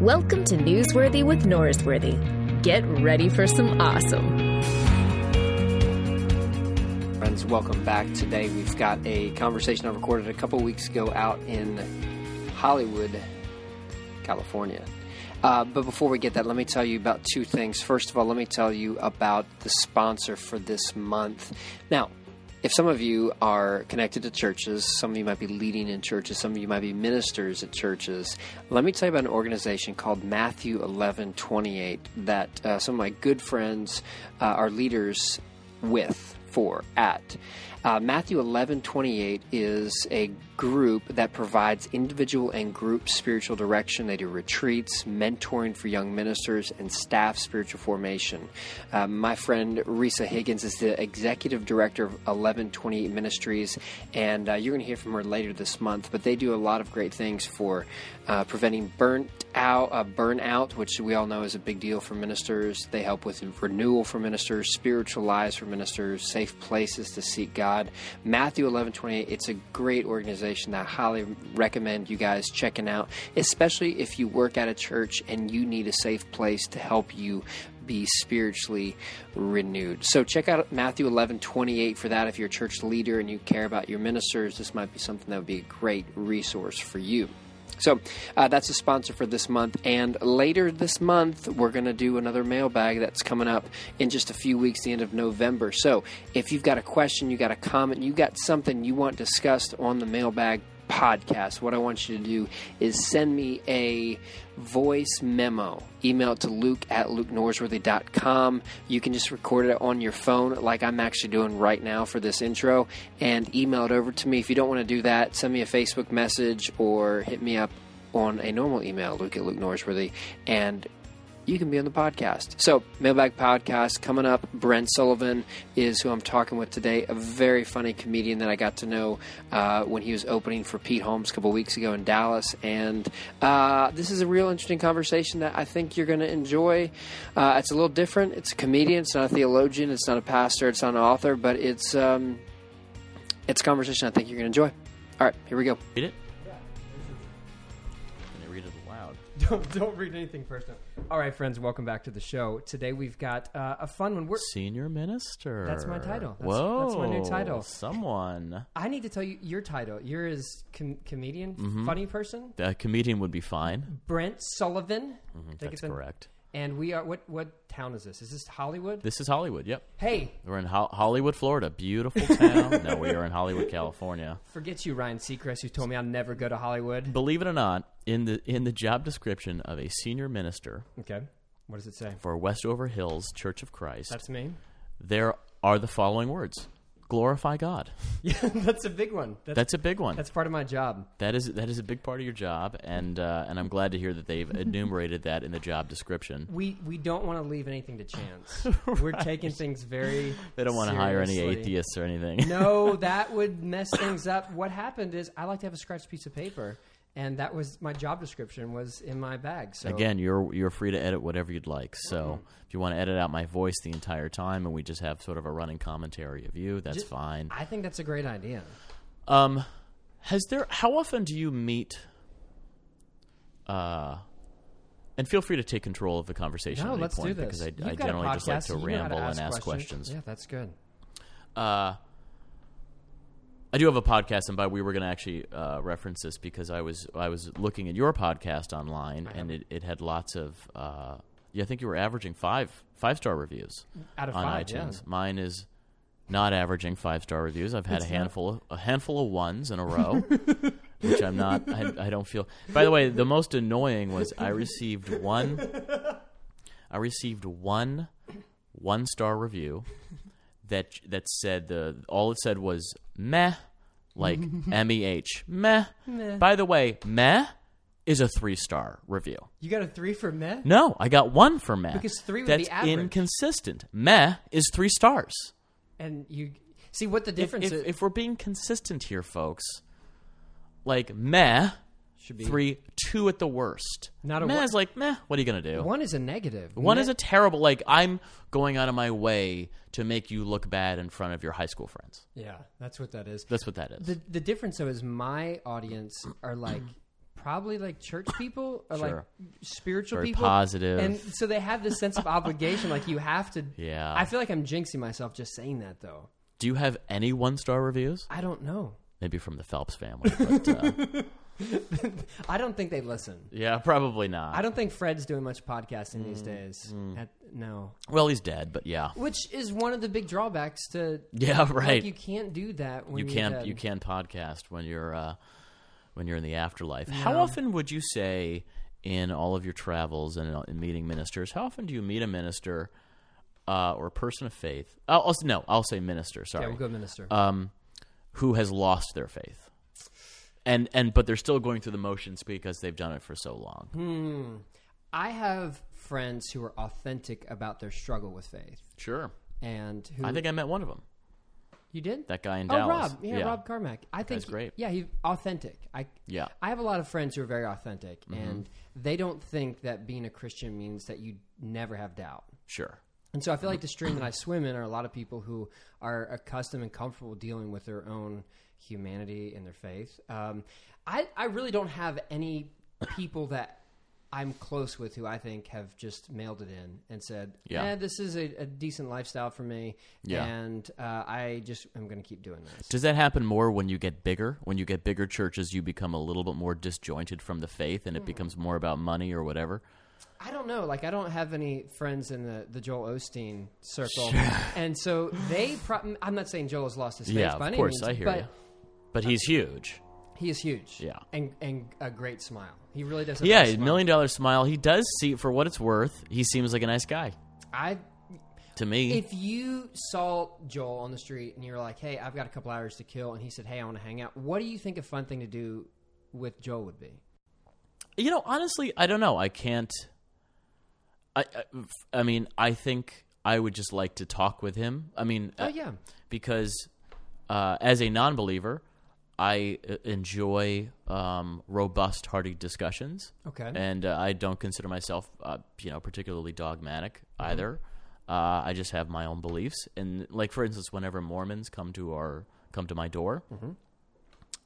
Welcome to Newsworthy with Norsworthy. Get ready for some awesome. Friends, welcome back. Today we've got a conversation I recorded a couple weeks ago out in Hollywood, California. Uh, but before we get that, let me tell you about two things. First of all, let me tell you about the sponsor for this month. Now, if some of you are connected to churches, some of you might be leading in churches, some of you might be ministers at churches, let me tell you about an organization called Matthew 11 28 that uh, some of my good friends uh, are leaders with, for, at. Uh, Matthew 11 28 is a group that provides individual and group spiritual direction. They do retreats, mentoring for young ministers, and staff spiritual formation. Uh, my friend Risa Higgins is the executive director of 1128 Ministries, and uh, you're going to hear from her later this month. But they do a lot of great things for uh, preventing burnt out, uh, burnout, which we all know is a big deal for ministers. They help with renewal for ministers, spiritual lives for ministers, safe places to seek God. Matthew 1128, it's a great organization that I highly recommend you guys checking out, especially if you work at a church and you need a safe place to help you be spiritually renewed. So check out Matthew 11 28 for that. If you're a church leader and you care about your ministers, this might be something that would be a great resource for you. So uh, that's a sponsor for this month. And later this month, we're going to do another mailbag that's coming up in just a few weeks, the end of November. So if you've got a question, you got a comment, you got something you want discussed on the mailbag podcast, what I want you to do is send me a voice memo. Email it to luke at lukenorsworthy.com. You can just record it on your phone, like I'm actually doing right now for this intro, and email it over to me. If you don't want to do that, send me a Facebook message or hit me up on a normal email, luke at lukenorsworthy, and you can be on the podcast. So, Mailbag Podcast coming up. Brent Sullivan is who I'm talking with today, a very funny comedian that I got to know uh, when he was opening for Pete Holmes a couple weeks ago in Dallas. And uh, this is a real interesting conversation that I think you're going to enjoy. Uh, it's a little different. It's a comedian, it's not a theologian, it's not a pastor, it's not an author, but it's, um, it's a conversation I think you're going to enjoy. All right, here we go. Read it? Can I read it aloud? Don't, don't read anything first. All right, friends, welcome back to the show. Today we've got uh, a fun one. We're, Senior minister. That's my title. That's- Whoa. that's my new title. Someone. I need to tell you your title. You're is com- comedian, Mm-hmm. funny person, A comedian would be fine. Brent Sullivan. Mhm, Think That's correct. And we are what? What town is this? Is this Hollywood? This is Hollywood. Yep. hey, We're in Ho- Hollywood, Florida. Beautiful town. no, we are in Hollywood, California. forget you, Ryan Seacrest, who told me I'll never go to Hollywood. Believe it or not, in the in the job description of a senior minister Okay, what does it say? for Westover Hills Church of Christ, That's me. there are the following words: glorify God. Yeah, that's a big one. That's, That's a big one. that's part of my job. That is that is a big part of your job, and uh, and I'm glad to hear that they've enumerated that in the job description. We we don't want to leave anything to chance. We're taking things very. They don't want to hire any atheists or anything. no, that would mess things up. What happened is I like to have a scratched piece of paper, and that was my job description was in my bag. So Again, you're you're free to edit whatever you'd like. So if you want to edit out my voice the entire time, and we just have sort of a running commentary of you, that's Just- fine. I think that's a great idea. Um, has there? How often do you meet? Uh, and feel free to take control of the conversation. No, at any let's point do this. because I, I generally just like to you know how ramble and ask questions. questions. Yeah, that's good. Uh, I do have a podcast, and by we were going to actually uh, reference this because I was I was looking at your podcast online, and it, it had lots of. Uh, yeah, I think you were averaging five five star reviews Out of on five, iTunes. yeah. Mine is not averaging five star reviews. I've had It's a not. handful of, a handful of ones in a row, which I'm not. I, I don't feel. By the way, the most annoying was I received one. I received one one star review that that said the all it said was meh, like M E H meh. Meh. By the way, meh is a three star review. You got a three for meh? No, I got one for meh. Because three would That's be average. inconsistent. Meh is three stars. And you see what the If, difference if, is. if we're being consistent here, folks, like meh, should be three, two at the worst. Not a meh one- is like meh. What are you gonna do? One is a negative. One Meh- is a terrible. Like I'm going out of my way to make you look bad in front of your high school friends. yeah. That's what that is. That's what that is. The the difference though is my audience are like probably like church people or Sure. like spiritual Very people. positive. And so they have this sense of obligation, like you have to. Yeah. I feel like I'm jinxing myself just saying that, though. Do you have any one star reviews? I don't know. Maybe from the Phelps family. But, uh, I don't think they listen. yeah, probably not. I don't think Fred's doing much podcasting Mm, these days. At, no, Well, he's dead, but yeah. which is one of the big drawbacks to. Yeah, like, right. you can't do that when you you're can't dead. you can't podcast when you're uh, when you're in the afterlife. How often would you say in all of your travels and in, in meeting ministers? How often do you meet a minister uh, or a person of faith? I'll, I'll, no, I'll say minister. Sorry, Yeah, we'll go minister. um, who has lost their faith, and and but they're still going through the motions because they've done it for so long. Hmm. I have friends who are authentic about their struggle with faith, Sure, and who I think I met one of them. you did. That guy in oh, Dallas. Rob, yeah, Rob Carmack. I think guy's great. Yeah, he's authentic. I Yeah. I have a lot of friends who are very authentic, Mm-hmm. and they don't think that being a Christian means that you never have doubt. Sure. And so I feel like the stream that I swim in are a lot of people who are accustomed and comfortable dealing with their own humanity and their faith. Um, I, I really don't have any people that I'm close with who I think have just mailed it in and said, Yeah. "Yeah, this is a, a decent lifestyle for me, Yeah. and uh, I just am going to keep doing this." Does that happen more when you get bigger? When you get bigger churches, you become a little bit more disjointed from the faith, and it becomes more about money or whatever. I don't know. Like, I don't have any friends in the, the Joel Osteen circle, and so they. Pro- I'm not saying Joel has lost his faith yeah, by of course, means, I hear but you. But he's huge. he is huge. Yeah. and and a great smile. He really does. Have Yeah, million dollar smile. He does see for what it's worth. He seems like a nice guy I to me. if you saw Joel on the street and you're like, "Hey, I've got a couple hours to kill," and he said, "Hey, I want to hang out," what do you think a fun thing to do with Joel would be? you know, honestly, I don't know. I can't. I, I, I mean, I think I would just like to talk with him. I mean, Oh uh, yeah, because uh, as a non-believer, I uh, enjoy um, robust, hearty discussions. okay. and uh, I don't consider myself, uh, you know, particularly dogmatic Mm-hmm. either. Uh, I just have my own beliefs, and like for instance, whenever Mormons come to our come to my door, Mm-hmm.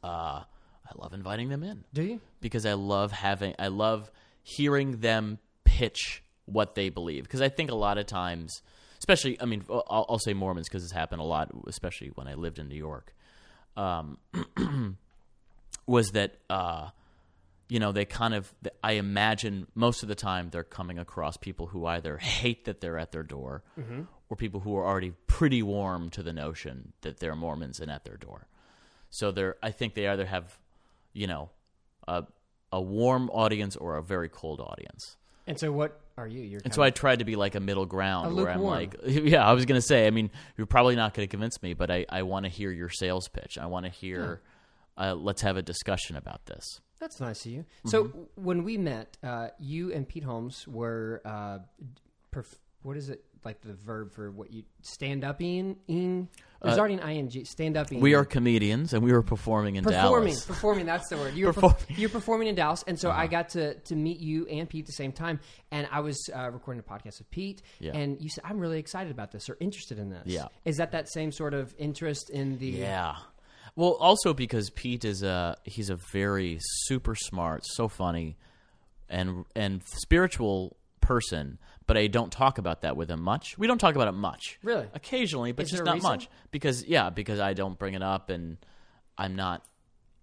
uh, I love inviting them in do you? because I love having, I love hearing them pitch what they believe. Because I think a lot of times, especially, I mean, I'll, I'll say Mormons because it's happened a lot, especially when I lived in New York. Um, was that uh, you know they kind of I imagine most of the time they're coming across people who either hate that they're at their door or people who are already pretty warm to the notion that they're Mormons and at their door. So they're I think they either have you know a a warm audience or a very cold audience. And so, what are you? You're And so I tried to be like a middle ground A where I'm like, yeah, I was going to say, I mean, you're probably not going to convince me, but I, I want to hear your sales pitch. I want to hear, uh, let's have a discussion about this. That's nice of you. Mm-hmm. So when we met, uh, you and Pete Holmes were uh, perf- what is it like the verb for what you stand up in? in there's already an ing. Stand up. Uh, We are comedians and we were performing in performing. Dallas. Performing. That's the word. You're Performing. Uh-huh. you're performing in Dallas, and so I got to to meet you and Pete at the same time. And I was uh, recording a podcast with Pete, Yeah. and you said, "I'm really excited about this or interested in this." Yeah. Is that that same sort of interest in the? Yeah. Well, also because Pete is a he's a very super smart, so funny, and and spiritual person. But I don't talk about that with him much. We don't talk about it much. Really? Occasionally, but Is just there a not reason? much. Because yeah, because I don't bring it up, and I'm not.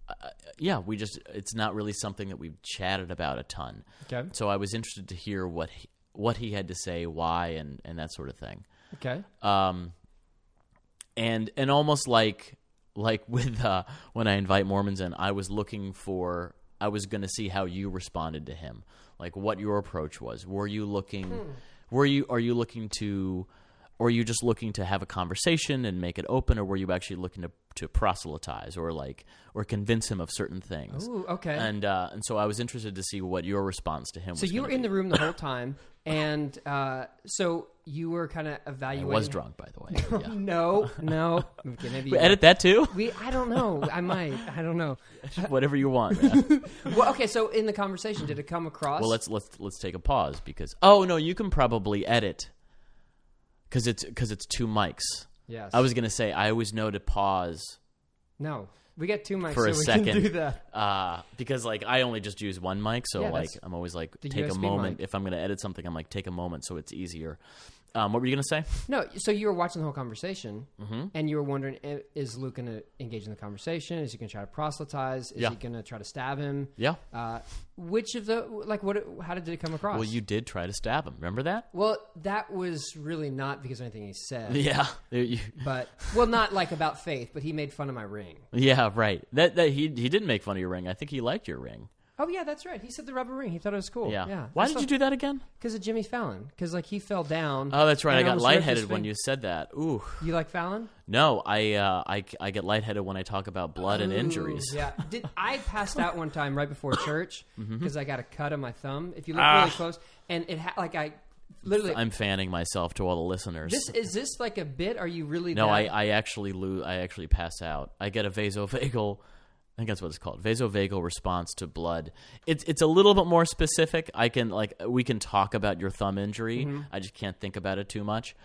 Uh, yeah, we just it's not really something that we've chatted about a ton. Okay. So I was interested to hear what he, what he had to say, why, and and that sort of thing Okay. um, and and almost like like with uh, when I invite Mormons in, I was looking for I was going to see how you responded to him, like what your approach was. Were you looking? Were you are you looking to? Or are you just looking to have a conversation and make it open, or were you actually looking to to proselytize or like or convince him of certain things? Ooh, okay. And uh, and so I was interested to see what your response to him. Was So was you were in be. the room the whole time, and uh, so you were kind of evaluating. I was drunk, by the way. Yeah. No, no. Okay, maybe We edit that too. We, I don't know. I might. I don't know. Whatever you want. Well, okay. So in the conversation, did it come across? Well, let's let's let's take a pause because oh no, you can probably edit because it's because it's two mics. Yes. I was gonna say I always know to pause. no. We got two mics for a so we second can do that. Uh, because like I only just use one mic, so Yeah, like that's I'm always like the take a USB moment mic. if I'm going to edit something. I'm like take a moment so it's easier. Um, what were you going to say? No, so you were watching the whole conversation, Mm-hmm. and you were wondering: Is Luke going to engage in the conversation? Is he going to try to proselytize? Is Yeah. he going to try to stab him? Yeah. Uh, which of the like what? How did it come across? Well, you did try to stab him. Remember that? Well, that was really not because of anything he said. Yeah. But well, not like about faith, but he made fun of my ring. yeah. Right. That that he he didn't make fun of your ring. I think he liked your ring. Oh yeah, that's right. He said the rubber ring. He thought it was cool. Yeah. yeah. Why did you do that again? Because of Jimmy Fallon. Because like he fell down. Oh, that's right. I got almost ripped his lightheaded when you said that. Ooh. You like Fallon? No, I uh, I I get lightheaded when I talk about blood and injuries. Yeah. Did I passed out one time right before church Mm-hmm. because I got a cut on my thumb. If you look Ah. really close, and it ha- like I literally. I'm fanning myself to all the listeners. this is this like a bit? Are you really? No, that- I, I actually lose. I actually pass out. I get a vasovagal. I think that's what it's called. Vasovagal response to blood. It's it's a little bit more specific. I can like we can talk about your thumb injury. Mm-hmm. I just can't think about it too much.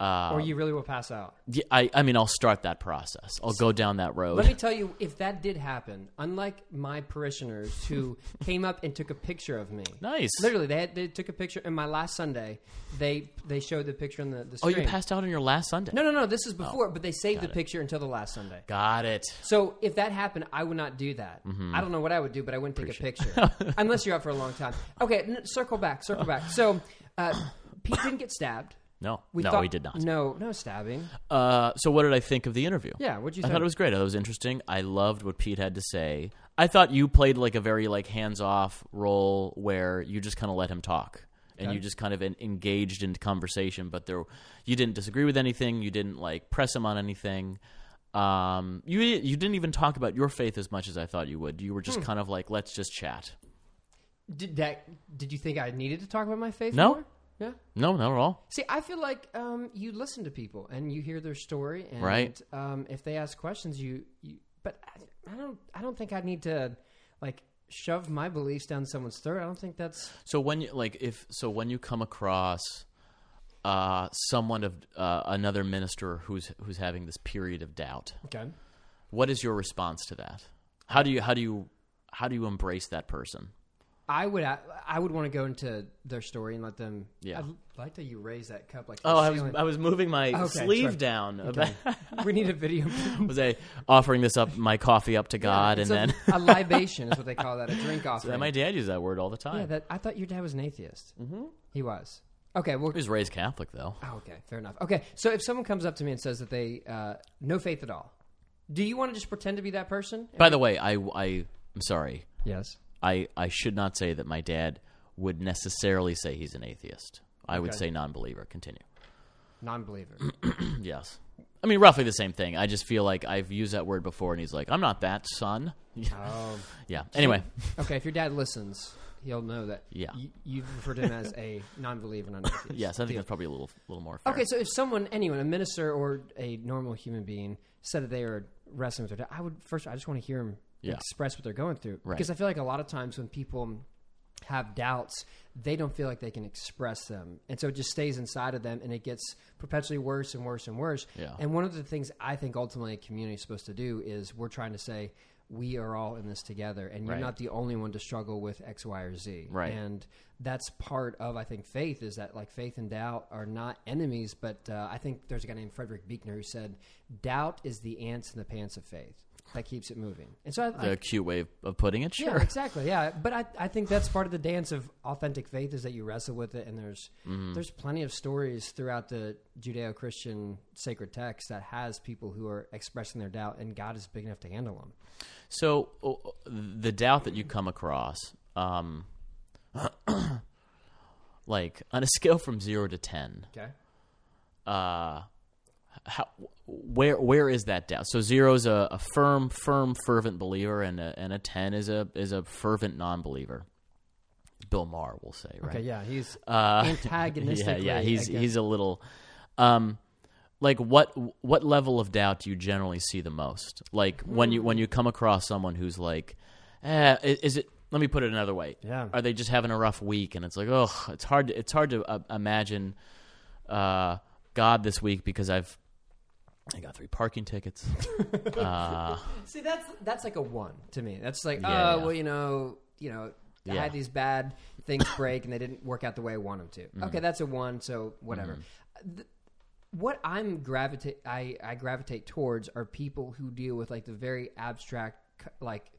Uh, or you really will pass out. yeah, I I mean I'll start that process. I'll go down that road. Let me tell you, if that did happen, unlike my parishioners who came up and took a picture of me, nice. literally they had, they took a picture. In my last Sunday, they they showed the picture on the the Oh, you passed out on your last Sunday. No, no, no. This is before, but they saved the it. picture until the last Sunday. Got it. So if that happened, I would not do that. Mm-hmm. I don't know what I would do, but I wouldn't take a picture unless you're out for a long time. Okay, n- circle back, circle back. So uh, Pete didn't get stabbed. No, We no, thought, he did not. No, no stabbing. Uh, so what did I think of the interview? Yeah, what'd you think? I think? thought it was great. I thought it was interesting. I loved what Pete had to say. I thought you played like a very like hands off role where you just kind of let him talk and Okay. you just kind of en- engaged in conversation, but there you didn't disagree with anything. You didn't like press him on anything. Um, you you didn't even talk about your faith as much as I thought you would. You were just Hmm. kind of like, let's just chat. Did that? Did you think I needed to talk about my faith? No. more? Yeah. No, not at all. See, I feel like um, you listen to people and you hear their story, and Right. um, if they ask questions, you, you but I, I don't. I don't think I need to like shove my beliefs down someone's throat. I don't think that's. So when you like if so when you come across uh, someone of uh, another minister who's who's having this period of doubt, Okay. what is your response to that? How do you how do you how do you embrace that person? I would I would want to go into their story and let them. Yeah. I'd like that you raise that cup like. Oh, I was. I was moving my Okay, sleeve sorry. down. Okay. we need a video. was I offering this up my coffee up to God It's and a, then a libation is what they call that. A drink So offering. my dad used that word all the time. yeah, that I thought your dad was an atheist. Mm-hmm. He was. Okay, well, he was raised Catholic though. Oh, okay, fair enough. Okay, so if someone comes up to me and says that they uh, no faith at all, do you want to just pretend to be that person? By the way, I I I'm sorry. yes. I I should not say that my dad would necessarily say he's an atheist. I would Okay. say non-believer. Continue. Non-believer. Yes. I mean, roughly the same thing. I just feel like I've used that word before, and he's like, "I'm not that, son." oh. yeah. Anyway, Okay, if your dad listens, he'll know that. Yeah. You, you've referred to him as a non-believer, non-atheist. yes, I think that's probably a little, little more fair. Okay, so if someone, anyone, a minister or a normal human being, said that they are wrestling with their dad, I would first. I just want to hear them Yeah. express what they're going through Right. because I feel like a lot of times when people have doubts, they don't feel like they can express them, and so it just stays inside of them, and it gets perpetually worse and worse and worse. Yeah. And one of the things I think ultimately a community is supposed to do is we're trying to say. We are all in this together, and you're Right. not the only one to struggle with X, Y, or Z. Right. And that's part of I think faith is that like faith and doubt are not enemies, but uh, I think there's a guy named Frederick Buechner who said doubt is the ants in the pants of faith that keeps it moving. And so I, the I cute way of putting it. yeah, Sure. exactly, yeah. But I, I think that's part of the dance of authentic faith is that you wrestle with it, and there's Mm-hmm. there's plenty of stories throughout the Judeo-Christian sacred text that has people who are expressing their doubt, and God is big enough to handle them. So uh, the doubt that you come across, um, like on a scale from zero to ten, Okay. uh, how, where where is that doubt? So zero is a, a firm, firm, fervent believer, and a, and a ten is a is a fervent non-believer. Bill Maher will say, right? Okay, yeah, he's Uh, antagonistically. yeah, yeah, he's he's a little, um, like what what level of doubt do you generally see the most? Like when you when you come across someone who's like, eh, is it? Let me put it another way. Yeah. Are they just having a rough week and it's like, oh, it's hard. To, it's hard to uh, imagine uh, God this week because I've I got three parking tickets. uh, See, that's that's like a one to me. That's like, Yeah, oh, yeah. well, you know, you know, I Yeah. had these bad things break and they didn't work out the way I want them to. Mm-hmm. Okay, that's a one. So whatever. Th- what I'm gravitate, I I gravitate towards are people who deal with like the very abstract, c- like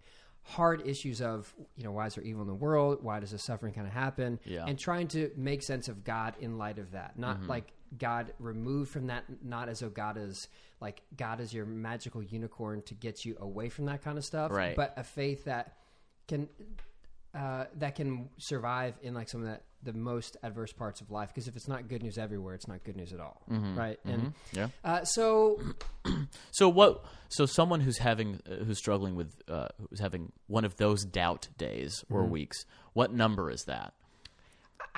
hard issues of you know why is there evil in the world why does this suffering kind of happen Yeah. and trying to make sense of god in light of that not Mm-hmm. like god removed from that not as though god is like god is your magical unicorn to get you away from that kind of stuff Right. but a faith that can uh, that can survive in like some of that the most adverse parts of life because if it's not good news everywhere it's not good news at all, right? and yeah. uh, so So what? So someone who's having uh, who's struggling with uh, who's having one of those doubt days or Mm-hmm. weeks. What number is that?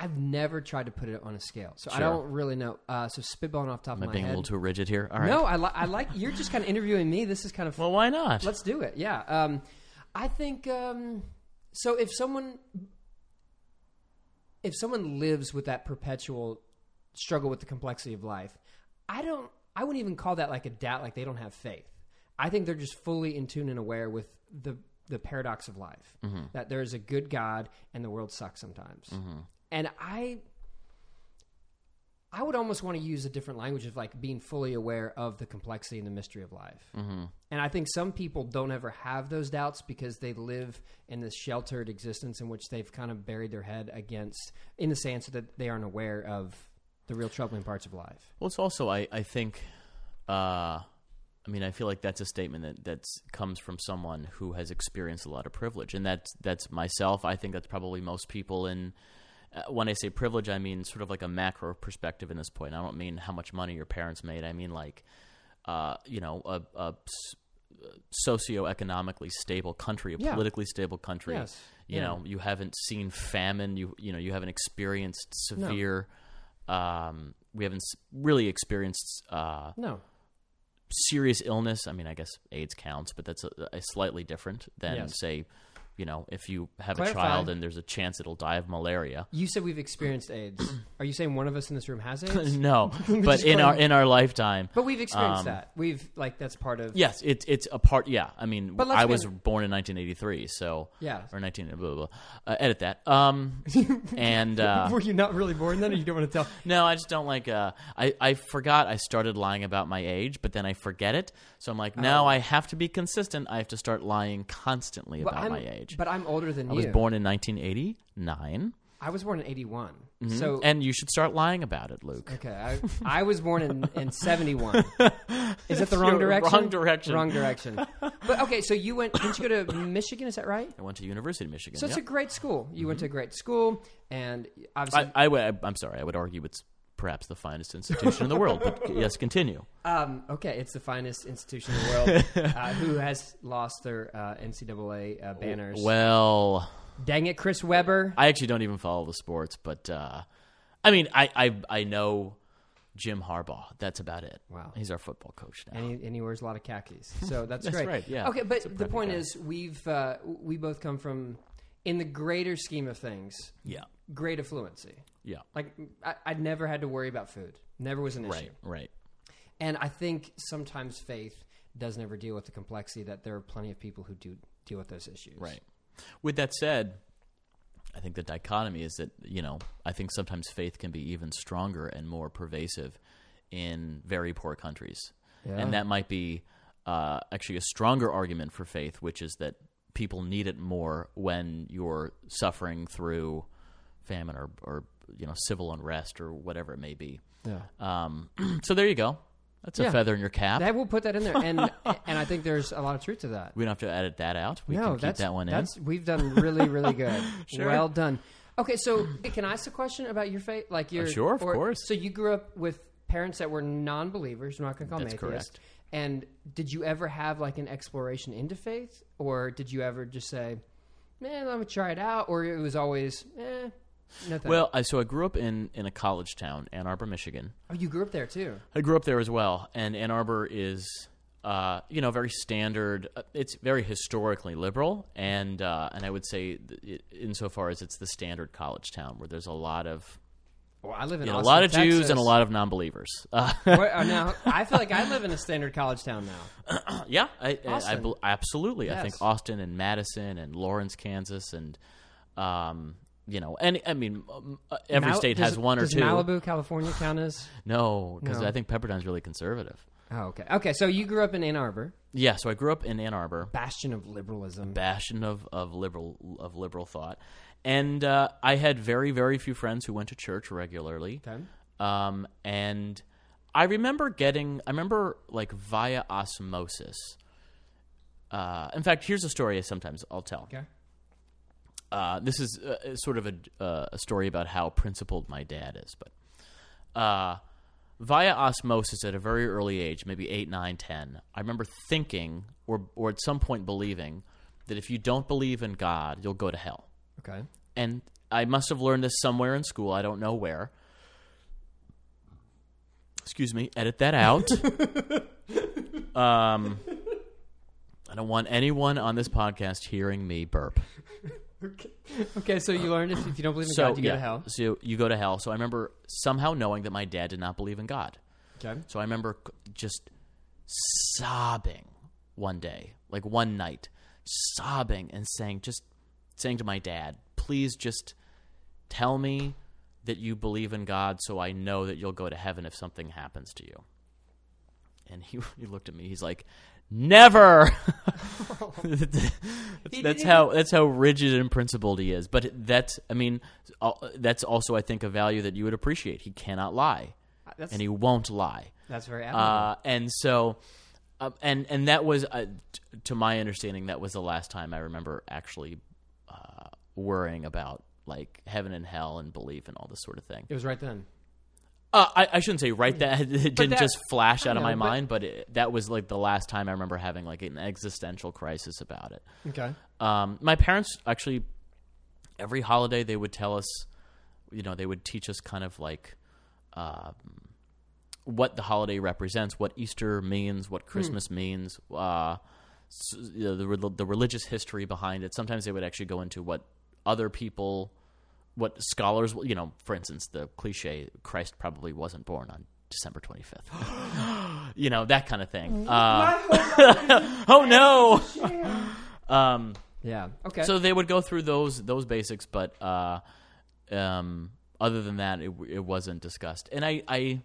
I've never tried to put it on a scale, so I don't really know. Uh, so spitballing off the top Am of my being head. a little too rigid here? All right. No, I, li- I like you're just kind of interviewing me. This is kind of Well, why not? Let's do it. Yeah. Um, I think um, so. If someone if someone lives with that perpetual struggle with the complexity of life, I don't. I wouldn't even call that like a doubt. Like they don't have faith. I think they're just fully in tune and aware with the the paradox of life that there is a good God and the world sucks sometimes. And I I would almost want to use a different language of like being fully aware of the complexity and the mystery of life. Mm-hmm. And I think some people don't ever have those doubts because they live in this sheltered existence in which they've kind of buried their head against in the sand so that they aren't aware of the real troubling parts of life. Well, it's also I I think, uh, I mean I feel like that's a statement that that's comes from someone who has experienced a lot of privilege, and that's that's myself. I think that's probably most people in. Uh, when I say privilege, I mean sort of like a macro perspective in this point. I don't mean how much money your parents made. I mean like, uh, you know, a, a socioeconomically stable country, a Yeah. politically stable country. Yes. You Yeah. know, you haven't seen famine. You you know, you haven't experienced severe. Um, we haven't really experienced uh, No. serious illness. I mean, I guess AIDS counts, but that's a, a slightly different than Yes. say, you know, if you have Clarify. a child and there's a chance it'll die of malaria. You said we've experienced AIDS. Are you saying one of us in this room has AIDS? no, but in our in our lifetime, But we've experienced Um, that. We've like that's part of yes, it's it's a part. Yeah, I mean, But I was get- born in 1983, so Yeah. or 19 blah blah. blah. Uh, edit that. Um, and uh, Were you not really born then, or you don't want to tell? No, I just don't like. Uh, I I forgot I started lying about my age, but then I forget it. So I'm like, now I have to be consistent. I have to start lying constantly about my age. But I'm older than you. I you. was born in 1989, I was born in '81. Mm-hmm. So and you should start lying about it, Luke. Okay, I, I was born in, in '71. Is it the wrong You're direction? wrong direction. Wrong direction. But okay, so you went? Didn't you go to Michigan? Is that right? I went to University of Michigan. So it's yep. a great school. You went to a mm-hmm. great school, and obviously, I, I I'm sorry. I would argue it's perhaps the finest institution in the world. But yes, continue. um, okay, it's the finest institution in the world. uh, who has lost their uh, NCAA uh, banners? Well, Dang it, Chris Webber. I actually don't even follow the sports, but uh, I mean, I, I I know Jim Harbaugh. That's about it. Wow. he's our football coach now. and he, and he wears a lot of khakis. So that's, That's great. right, yeah. Okay, but the point guy. is, we've uh, we both come from, in the greater scheme of things, yeah, great affluency. yeah, Like I, I never had to worry about food. Never was an issue. right, right. And I think sometimes faith doesn't ever deal with the complexity that there are plenty of people who do deal with those issues. Right. With that said, I think the dichotomy is that, you know, I think sometimes faith can be even stronger and more pervasive in very poor countries. Yeah. And that might be uh, actually a stronger argument for faith, which is that people need it more when you're suffering through famine or, or you know, civil unrest or whatever it may be. Yeah. Um, so there you go. That's a feather in your cap. That will put that in there, and and I think there's a lot of truth to that. we don't have to edit that out. We no, can keep that's that one in. that's we've done really really good. Sure. Well done. Okay, so can I ask a question about your faith? Like your Uh, sure, of or- course. So you grew up with parents that were non-believers. I'm not going to call them That's atheists. correct. And did you ever have like an exploration into faith, or did you ever just say, "Man, let me try it out," or it was always, "Eh, nothing." Well, I, so I grew up in, in a college town, Ann Arbor, Michigan. oh, you grew up there too. I grew up there as well, and Ann Arbor is, uh, you know, very standard. uh, It's very historically liberal, and uh, and I would say, it, insofar as it's the standard college town, where there's a lot of Well, I live in know, a lot of Jews and a lot of non-believers. Uh, now, I feel like I live in a standard college town now. yeah, I, I, I Austin. absolutely. I think Austin and Madison and Lawrence, Kansas, and um, you know, and I mean, uh, every Mal- state does- has one or two. Malibu, California, count as? No, because No. I think Pepperdine's really conservative. Oh, okay. Okay, so you grew up in Ann Arbor, Yeah, so I grew up in Ann Arbor, bastion of liberalism. bastion of, of liberal of liberal thought, and uh, I had very very few friends who went to church regularly. Okay. Um, and I remember getting, I remember like via osmosis. Uh, in fact, here's a story I sometimes I'll tell. Okay. Uh, this is uh, sort of a, uh, a story about how principled my dad is, but uh, via osmosis at a very early age, maybe eight, nine, ten, I remember thinking, or or at some point believing, that if you don't believe in God, you'll go to hell Okay. and I must have learned this somewhere in school. I don't know where. Excuse me. Edit that out. um, I don't want anyone on this podcast hearing me burp. Okay, okay, so you learned if, if you don't believe in So God, you yeah, go to hell. so you go to hell. So I remember somehow knowing that my dad did not believe in God. Okay. So I remember just sobbing one day, like one night, sobbing and saying, just saying to my dad, please just tell me that you believe in God so I know that you'll go to heaven if something happens to you. And he, he looked at me, he's like, Never. that's how that's how rigid and principled he is. But that's I mean uh, that's also I think a value that you would appreciate. He cannot lie, That's, and he won't lie. that's very admirable. Uh, and so, uh, and and that was, uh, t- to my understanding, that was the last time I remember actually uh, worrying about like heaven and hell and belief and all this sort of thing. it was right then. Uh, I, I shouldn't say right that it didn't that- just flash out I of my but- mind, but it, that was like the last time I remember having like an existential crisis about it. Okay. Um, my parents actually, every holiday they would tell us, you know, they would teach us kind of like um, what the holiday represents, what Easter means, what Christmas means, uh, s- you know, the the religious history behind it. Sometimes they would actually go into what other people, what scholars, you know, for instance, the cliche Christ probably wasn't born on December twenty fifth. you know that kind of thing. Uh, oh no. Um, Yeah. Okay. so they would go through those those basics, but uh, um, other than that, it, it wasn't discussed. And I, I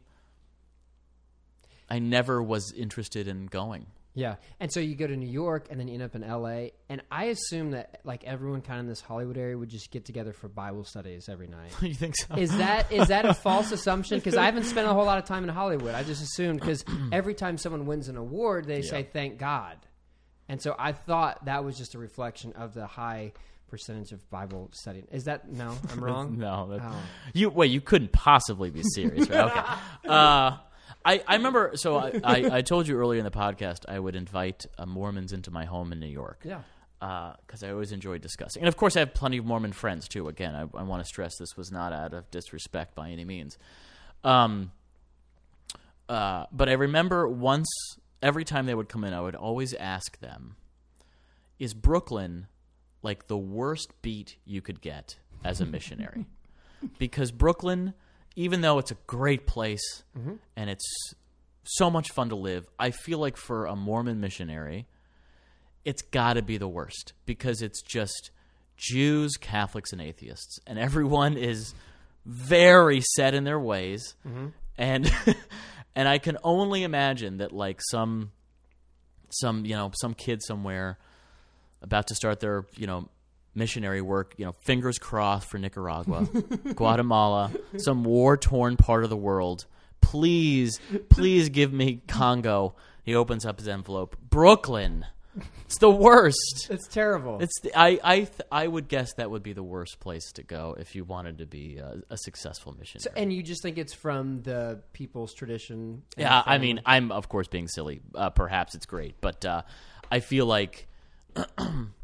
I never was interested in going. Yeah, and so you go to New York, and then you end up in L.A. And I assume that like everyone kind of in this Hollywood area would just get together for Bible studies every night. you think so? Is that is that a false assumption? Because I haven't spent a whole lot of time in Hollywood. I just assumed because every time someone wins an award, they say thank God, and so I thought that was just a reflection of the high percentage of Bible studying. Is that no? I'm wrong. no, Oh. you wait. You couldn't possibly be serious, right? Okay. Uh, I, I remember. So I, I, I told you earlier in the podcast I would invite uh, Mormons into my home in New York. Yeah. because I always enjoy discussing. And of course, I have plenty of Mormon friends too. Again, I, I want to stress this was not out of disrespect by any means. Um, uh, but I remember once, every time they would come in, I would always ask them, "Is Brooklyn like the worst beat you could get as a missionary?" because Brooklyn, even though it's a great place mm-hmm. and it's so much fun to live, I feel like for a Mormon missionary it's got to be the worst because it's just Jews, Catholics, and atheists, and everyone is very set in their ways, mm-hmm. and and I can only imagine that like some some you know some kid somewhere about to start their you know missionary work you know fingers crossed for Nicaragua, Guatemala, some war torn part of the world. Please, please give me Congo. He opens up his envelope. Brooklyn. It's the worst. It's terrible. It's the, I I th- I would guess that would be the worst place to go if you wanted to be a, a successful missionary. So- and you just think it's from the people's tradition? and yeah, I mean, I'm of course being silly. Uh, perhaps it's great, but uh, I feel like,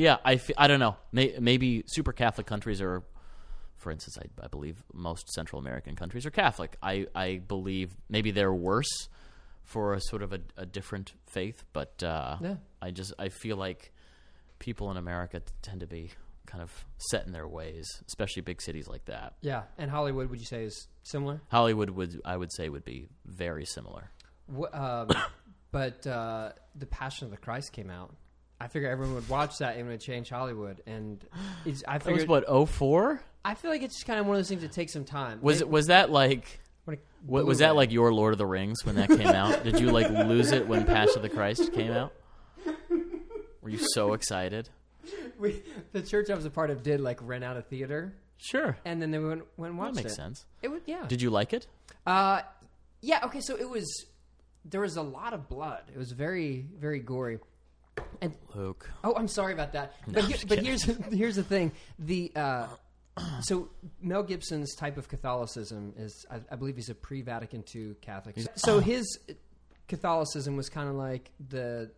yeah, I I don't know. May- maybe super Catholic countries are, for instance, I, I believe most Central American countries are Catholic. I I believe maybe they're worse for a sort of a, a different faith, but uh, Yeah. I just I feel like people in America t- tend to be kind of set in their ways, especially big cities like that. Yeah, and Hollywood, would you say is similar? Hollywood would I would say would be very similar. Wh- um, but uh, the Passion of the Christ came out. I figure everyone would watch that and it would change Hollywood. And it's, I That was figured, what 04? I feel like it's just kind of one of those things that takes some time. Was it was that like What, was that like your Lord of the Rings when that came out? Did you like lose it when Passion of the Christ came out? Were you so excited? We, the church I was a part of did like rent out a theater, Sure. and then they went, went and That makes it. sense. It was yeah. Did you like it? Uh, yeah. Okay, so it was there was a lot of blood. It was very very gory. And Luke. oh, I'm sorry about that. But here, but here's here's the thing. The uh, so Mel Gibson's type of Catholicism is I, I believe he's a pre-Vatican II Catholic. So his Catholicism was kind of like the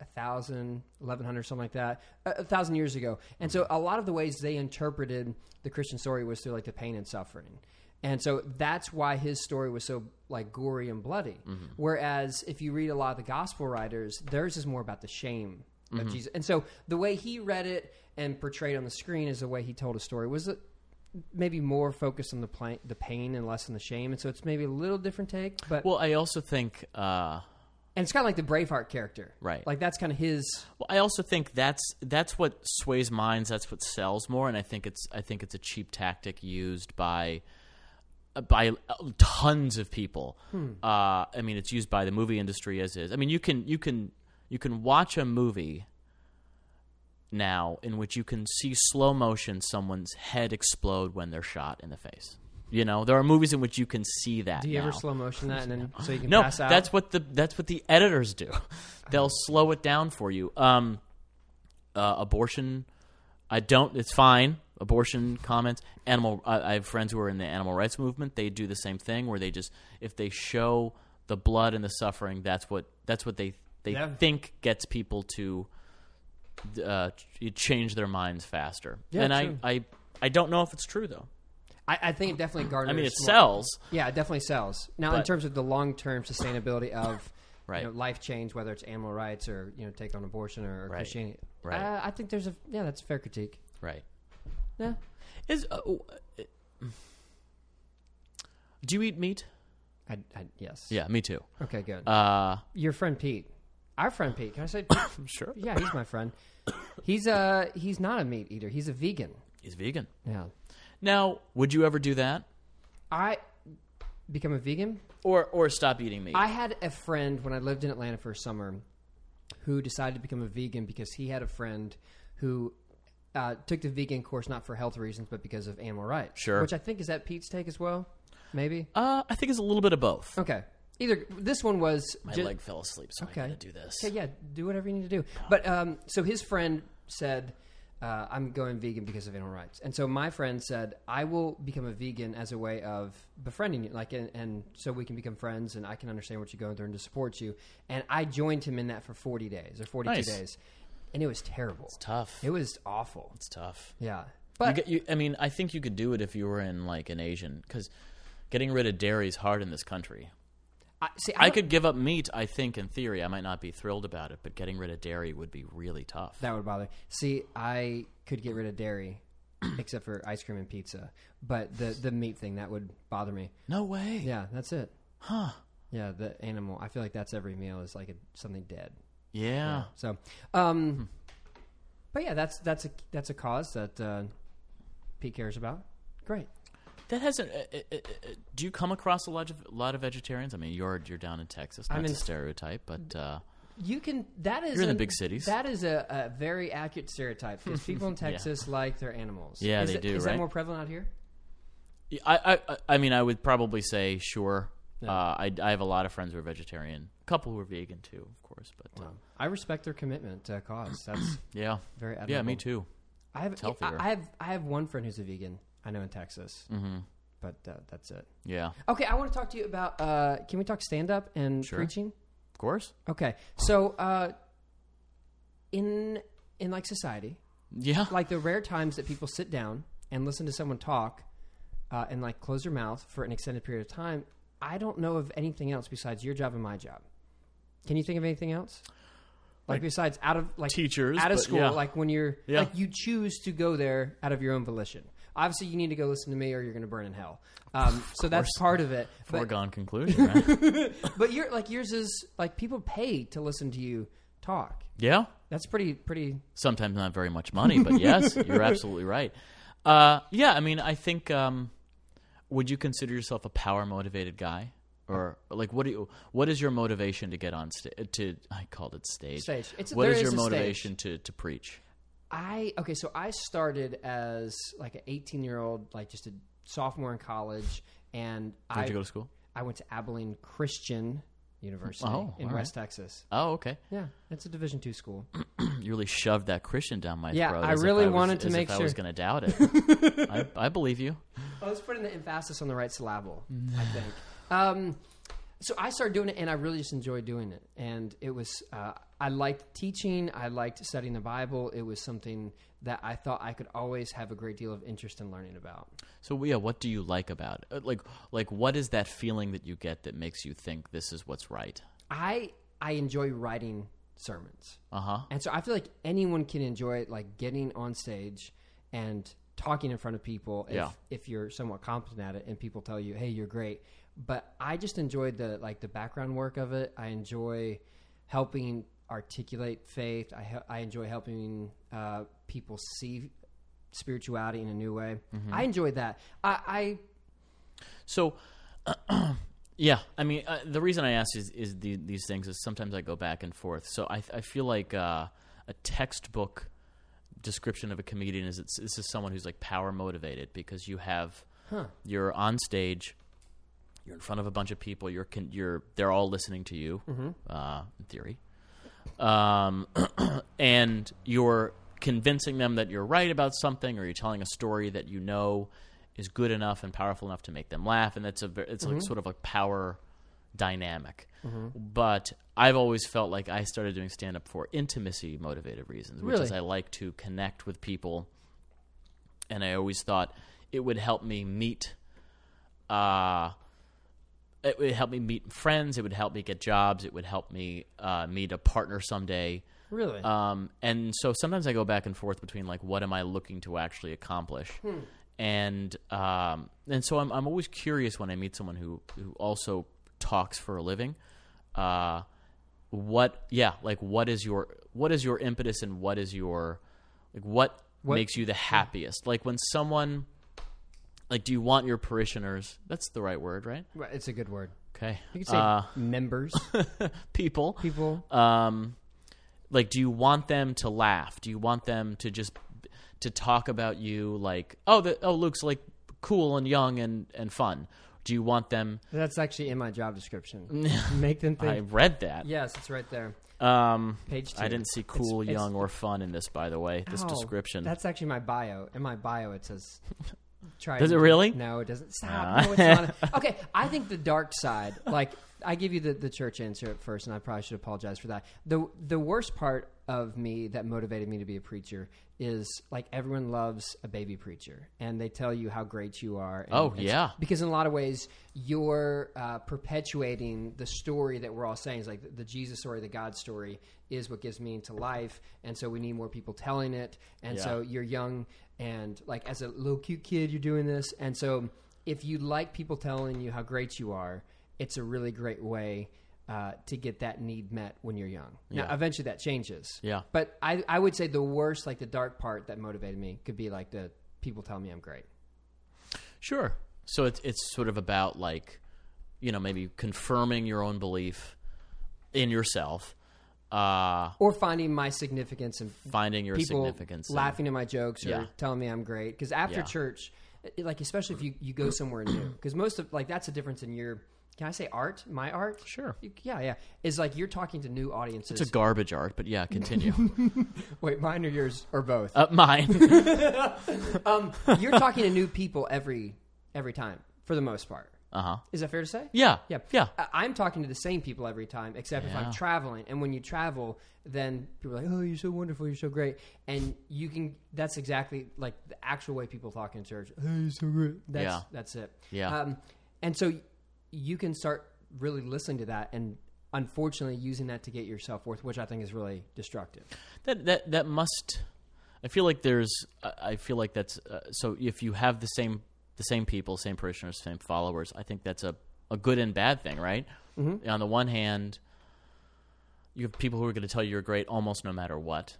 a thousand, eleven hundred, something like that, a, a thousand years ago. And so a lot of the ways they interpreted the Christian story was through like the pain and suffering. And so that's why his story was so like gory and bloody. Whereas if you read a lot of the gospel writers, theirs is more about the shame of Jesus. And so the way he read it and portrayed on the screen is the way he told a story was it maybe more focused on the pla- the pain and less on the shame. And so it's maybe a little different take, but Well, I also think. Uh, and it's kind of like the Braveheart character, Right. Like that's kind of his. well, I also think that's that's what sways minds. That's what sells more, and I think it's I think it's a cheap tactic used by by uh, tons of people. Uh, I mean, it's used by the movie industry as is. I mean, you can you can you can watch a movie now in which you can see slow motion someone's head explode when they're shot in the face. You know, there are movies in which you can see that. Do you ever slow motion that and then so you can No, pass out? that's what the that's what the editors do. They'll slow it down for you. Um, uh, abortion, I don't. It's fine. Abortion comments. Animal. I, I have friends who are in the animal rights movement. They do the same thing where they just if they show the blood and the suffering, that's what that's what they they Yeah. think gets people to uh, change their minds faster. Yeah, and true. I, I I don't know if it's true though. I, I think it definitely garners. I mean, it more- sells. Yeah, it definitely sells. Now, in terms of the long term sustainability of Right. you know, life change, whether it's animal rights or you know take on abortion or, or Right. Christianity, Right. Uh, I think there's a yeah, that's a fair critique. Right. Yeah, Is uh, uh, do you eat meat? I, I, yes. Yeah, me too. Okay, good. Uh, Your friend Pete, our friend Pete. Can I say? Pete? sure. yeah, he's my friend. He's uh he's not a meat eater. He's a vegan. He's vegan. Yeah. Now, would you ever do that, I become a vegan. or or stop eating meat? I had a friend when I lived in Atlanta for a summer who decided to become a vegan because he had a friend who uh, took the vegan course not for health reasons but because of animal rights. Sure. Which I think is that Pete's take as well. Maybe. uh, I think it's a little bit of both. Okay. Either this one was My ju- leg fell asleep, so Okay. I gotta do this. Okay, yeah, do whatever you need to do. But um, so his friend said, uh, "I'm going vegan because of animal rights," and so my friend said, "I will become a vegan as a way of befriending you, like, and, and so we can become friends, and I can understand what you're going through and to support you." And I joined him in that for 40 days or 42 Nice. days, and it was terrible. It's tough. It was awful. it's tough. Yeah, You but get, you, I mean, I think you could do it if you were in like an Asian, because getting rid of dairy is hard in this country. I, see, I don't- could give up meat. I think, in theory, I might not be thrilled about it, but getting rid of dairy would be really tough. That would bother. See, I could get rid of dairy, except for ice cream and pizza, but the the meat thing that would bother me. no way. Yeah, that's it. Huh. Yeah, the animal. I feel like that's every meal is like a, something dead. Yeah. So, um, but yeah, that's that's a that's a cause that uh, Pete cares about. Great. That hasn't. Uh, uh, uh, uh, do you come across a lot of lot of vegetarians? I mean, you're you're down in Texas. Not I'm in- stereotype, but uh, You can. That is You're in the big cities. That is a, a very accurate stereotype because people in Texas like their animals. Yeah, is they it- do, Is that right? more prevalent out here? I, I I mean, I would probably say sure. Uh, I I have a lot of friends who are vegetarian. Couple who are vegan too, of course. But uh, I respect their commitment to a cause. That's yeah, very admirable. yeah, me too. I have It's. I, I have I have one friend who's a vegan. I know in Texas, hmm but uh, that's it. Yeah, Okay, I want to talk to you about. Uh, can we talk stand up and Sure. preaching? of course. Okay, so uh, in in like society, Yeah, like the rare times that people sit down and listen to someone talk uh, and like close their mouth for an extended period of time, I don't know of anything else besides your job and my job. Can you think of anything else? Like, besides out of like Teachers, out of school, yeah. like when you're Yeah. like you choose to go there out of your own volition. Obviously, you need to go listen to me, or you're going to burn in hell. Um, so that's part of it. But, Foregone conclusion, right? but you're like yours is like people pay to listen to you talk. yeah. That's pretty pretty. Sometimes not very much money, but yes, you're absolutely right. Uh, yeah, I mean, I think. Um, would you consider yourself a power motivated guy, or like what do you? What is your motivation to get on stage? To I called it stage. Stage. It's- what is is your stage. motivation to to preach? I okay, so I started as like an 18 year old, like just a sophomore in college, and Where'd I you go to school? I went to Abilene Christian University Oh, in all right. West Texas. Oh, okay. Yeah, it's a Division two school. You really shoved that Christian down my Yeah, throat. I really was- wanted to make if I was going to doubt it. I, I believe you. I was putting the emphasis on the right syllable, I think. Um, so I started doing it, and I really just enjoyed doing it. And it was, uh, I liked teaching, I liked studying the Bible. It was something that I thought I could always have a great deal of interest in learning about. So yeah, what do you like about it? Uh, Like, like what is that feeling that you get that makes you think this is what's right? I I enjoy writing sermons, Uh huh. and so I feel like anyone can enjoy it, like getting on stage and talking in front of people. If, Yeah. if you're somewhat competent at it, and people tell you, "Hey, you're great," but I just enjoyed the like the background work of it. I enjoy helping articulate faith. I he- I enjoy helping uh, people see spirituality in a new way. Mm-hmm. I enjoyed that. I, I So, yeah, I mean, uh, the reason I ask is, is the, these things is sometimes I go back and forth. So I, I feel like uh, a textbook description of a comedian is it's, this is someone who's like power motivated because you have you're on stage, you're in front of a bunch of people, you're con- you're they're all listening to you, uh, in theory, um, and you're convincing them that you're right about something, or you're telling a story that you know is good enough and powerful enough to make them laugh, and that's a it's like sort of a power dynamic. But I've always felt like I started doing stand up for intimacy motivated reasons, which is I like to connect with people, and I always thought it would help me meet. Uh, it would help me meet friends. It would help me get jobs. It would help me uh, meet a partner someday. really Um, and so sometimes I go back and forth between like what am I looking to actually accomplish, and um, and so I'm I'm always curious when I meet someone who who also talks for a living. Uh, what yeah like what is your what is your impetus and what is your like what, What- makes you the happiest like when someone like do you want your parishioners that's the right word right Right, it's a good word. okay You could say uh, members, people people. um, like do you want them to laugh do you want them to just to talk about you like oh the, oh luke's like cool and young and and fun do you want them That's actually in my job description. Make them i read that yes, it's right there. um Page two. i didn't see cool It's- it's- young or fun in this by the way this Ow, description That's actually my bio. In my bio, it says. Try Does it really? No, it doesn't. Stop. Ah. No, it's not. Okay, I think the dark side. Like I give you the, the church answer at first, and I probably should apologize for that. the The worst part of me that motivated me to be a preacher is like everyone loves a baby preacher, and they tell you how great you are. And Oh, yeah. because in a lot of ways you're uh, perpetuating the story that we're all saying is like the, the Jesus story, the God story is what gives meaning to life, and so we need more people telling it. And Yeah. so you're young and like as a little cute kid, you're doing this, and so if you like people telling you how great you are, it's a really great way. Uh, to get that need met when you're young. Now, Yeah. eventually that changes. Yeah. But I, I would say the worst, like the dark part that motivated me, could be like the people tell me I'm great. Sure. So it's it's sort of about like, you know, maybe confirming your own belief in yourself, uh, Or finding my significance and finding your people significance, and- laughing at my jokes or Yeah. telling me I'm great. Because after Yeah. church, like especially if you, you go somewhere new, because most of like that's a difference in your. Can I say art? My art? Sure. You- Yeah, yeah. Is like you're talking to new audiences. It's a garbage art, but yeah, continue. Wait, mine or yours or both? uh, mine. um, you're talking to new people every every time for the most part. Uh huh. Is that fair to say? Yeah. Yeah, Yeah. I- I'm talking to the same people every time, except if Yeah. I'm traveling. And when you travel, then people are like, "Oh, you're so wonderful, you're so great," and you can. That's exactly like the actual way people talk in church. Hey, you're so great. That's, Yeah. that's it. Yeah. Um, and so you can start really listening to that and unfortunately using that to get your self worth, which I think is really destructive. That that that must. I feel like there's. I feel like that's. Uh, so if you have the same the same people, same parishioners, same followers, I think that's a a good and bad thing, right? Mm-hmm. On the one hand, you have people who are going to tell you you're great almost no matter what.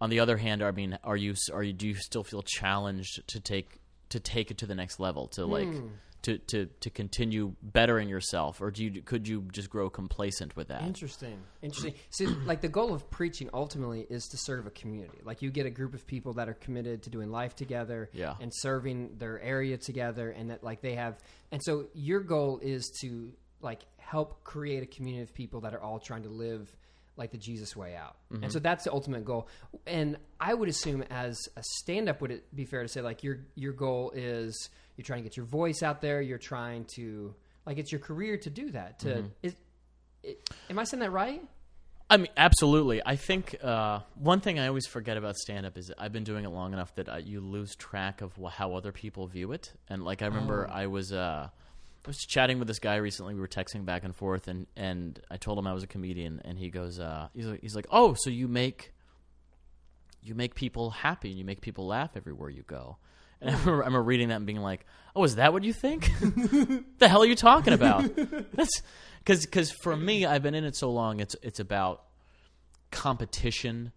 On the other hand, I mean, are you are you do you still feel challenged to take to take it to the next level to like to, to to continue bettering yourself, or do you could you just grow complacent with that? Interesting. Interesting. See, like the goal of preaching ultimately is to serve a community. Like you get a group of people that are committed to doing life together Yeah. and serving their area together and that like they have and so your goal is to like help create a community of people that are all trying to live like the Jesus way out. And so that's the ultimate goal. And I would assume as a stand up would it be fair to say like your your goal is you're trying to get your voice out there, you're trying to like it's your career to do that. To is it, am I saying that right? I mean, absolutely. I think uh, one thing I always forget about stand up is I've been doing it long enough that uh, you lose track of wh- how other people view it. And like I remember, I was uh, I was chatting with this guy recently. We were texting back and forth, and and I told him I was a comedian, and he goes, uh, he's like, he's like, oh, so you make you make people happy and you make people laugh everywhere you go. And I remember, I remember reading that and being like, "Oh, is that what you think? the hell are you talking about?" That's because because for me, I've been in it so long. It's it's about competition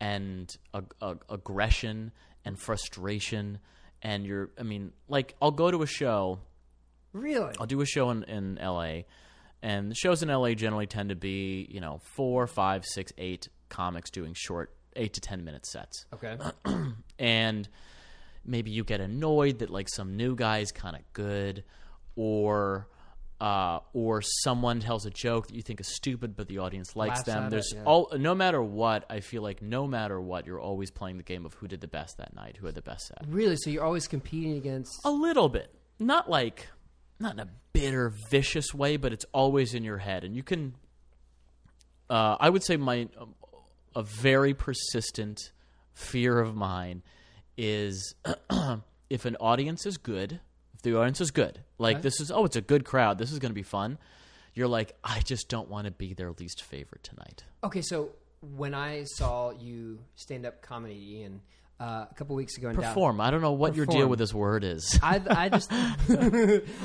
and ag- ag- aggression and frustration. And you're, I mean, like I'll go to a show. Really? I'll do a show in, in LA, and the shows in LA generally tend to be, you know, four, five, six, eight comics doing short, eight to ten minute sets Okay. and maybe you get annoyed that like some new guy is kind of good or uh, or someone tells a joke that you think is stupid but the audience likes Laughs them at there's it, yeah. all no matter what i feel like no matter what you're always playing the game of who did the best that night who had the best set really? So you're always competing against a little bit not like not in a bitter vicious way but it's always in your head. And you can uh, i would say my a very persistent fear of mine is if an audience is good if the audience is good like this is oh it's a good crowd this is going to be fun you're like i just don't want to be their least favorite tonight. Okay, so when I saw you stand up comedy and uh, a couple weeks ago in Dallas, perform i don't know what your deal with this word is I, I just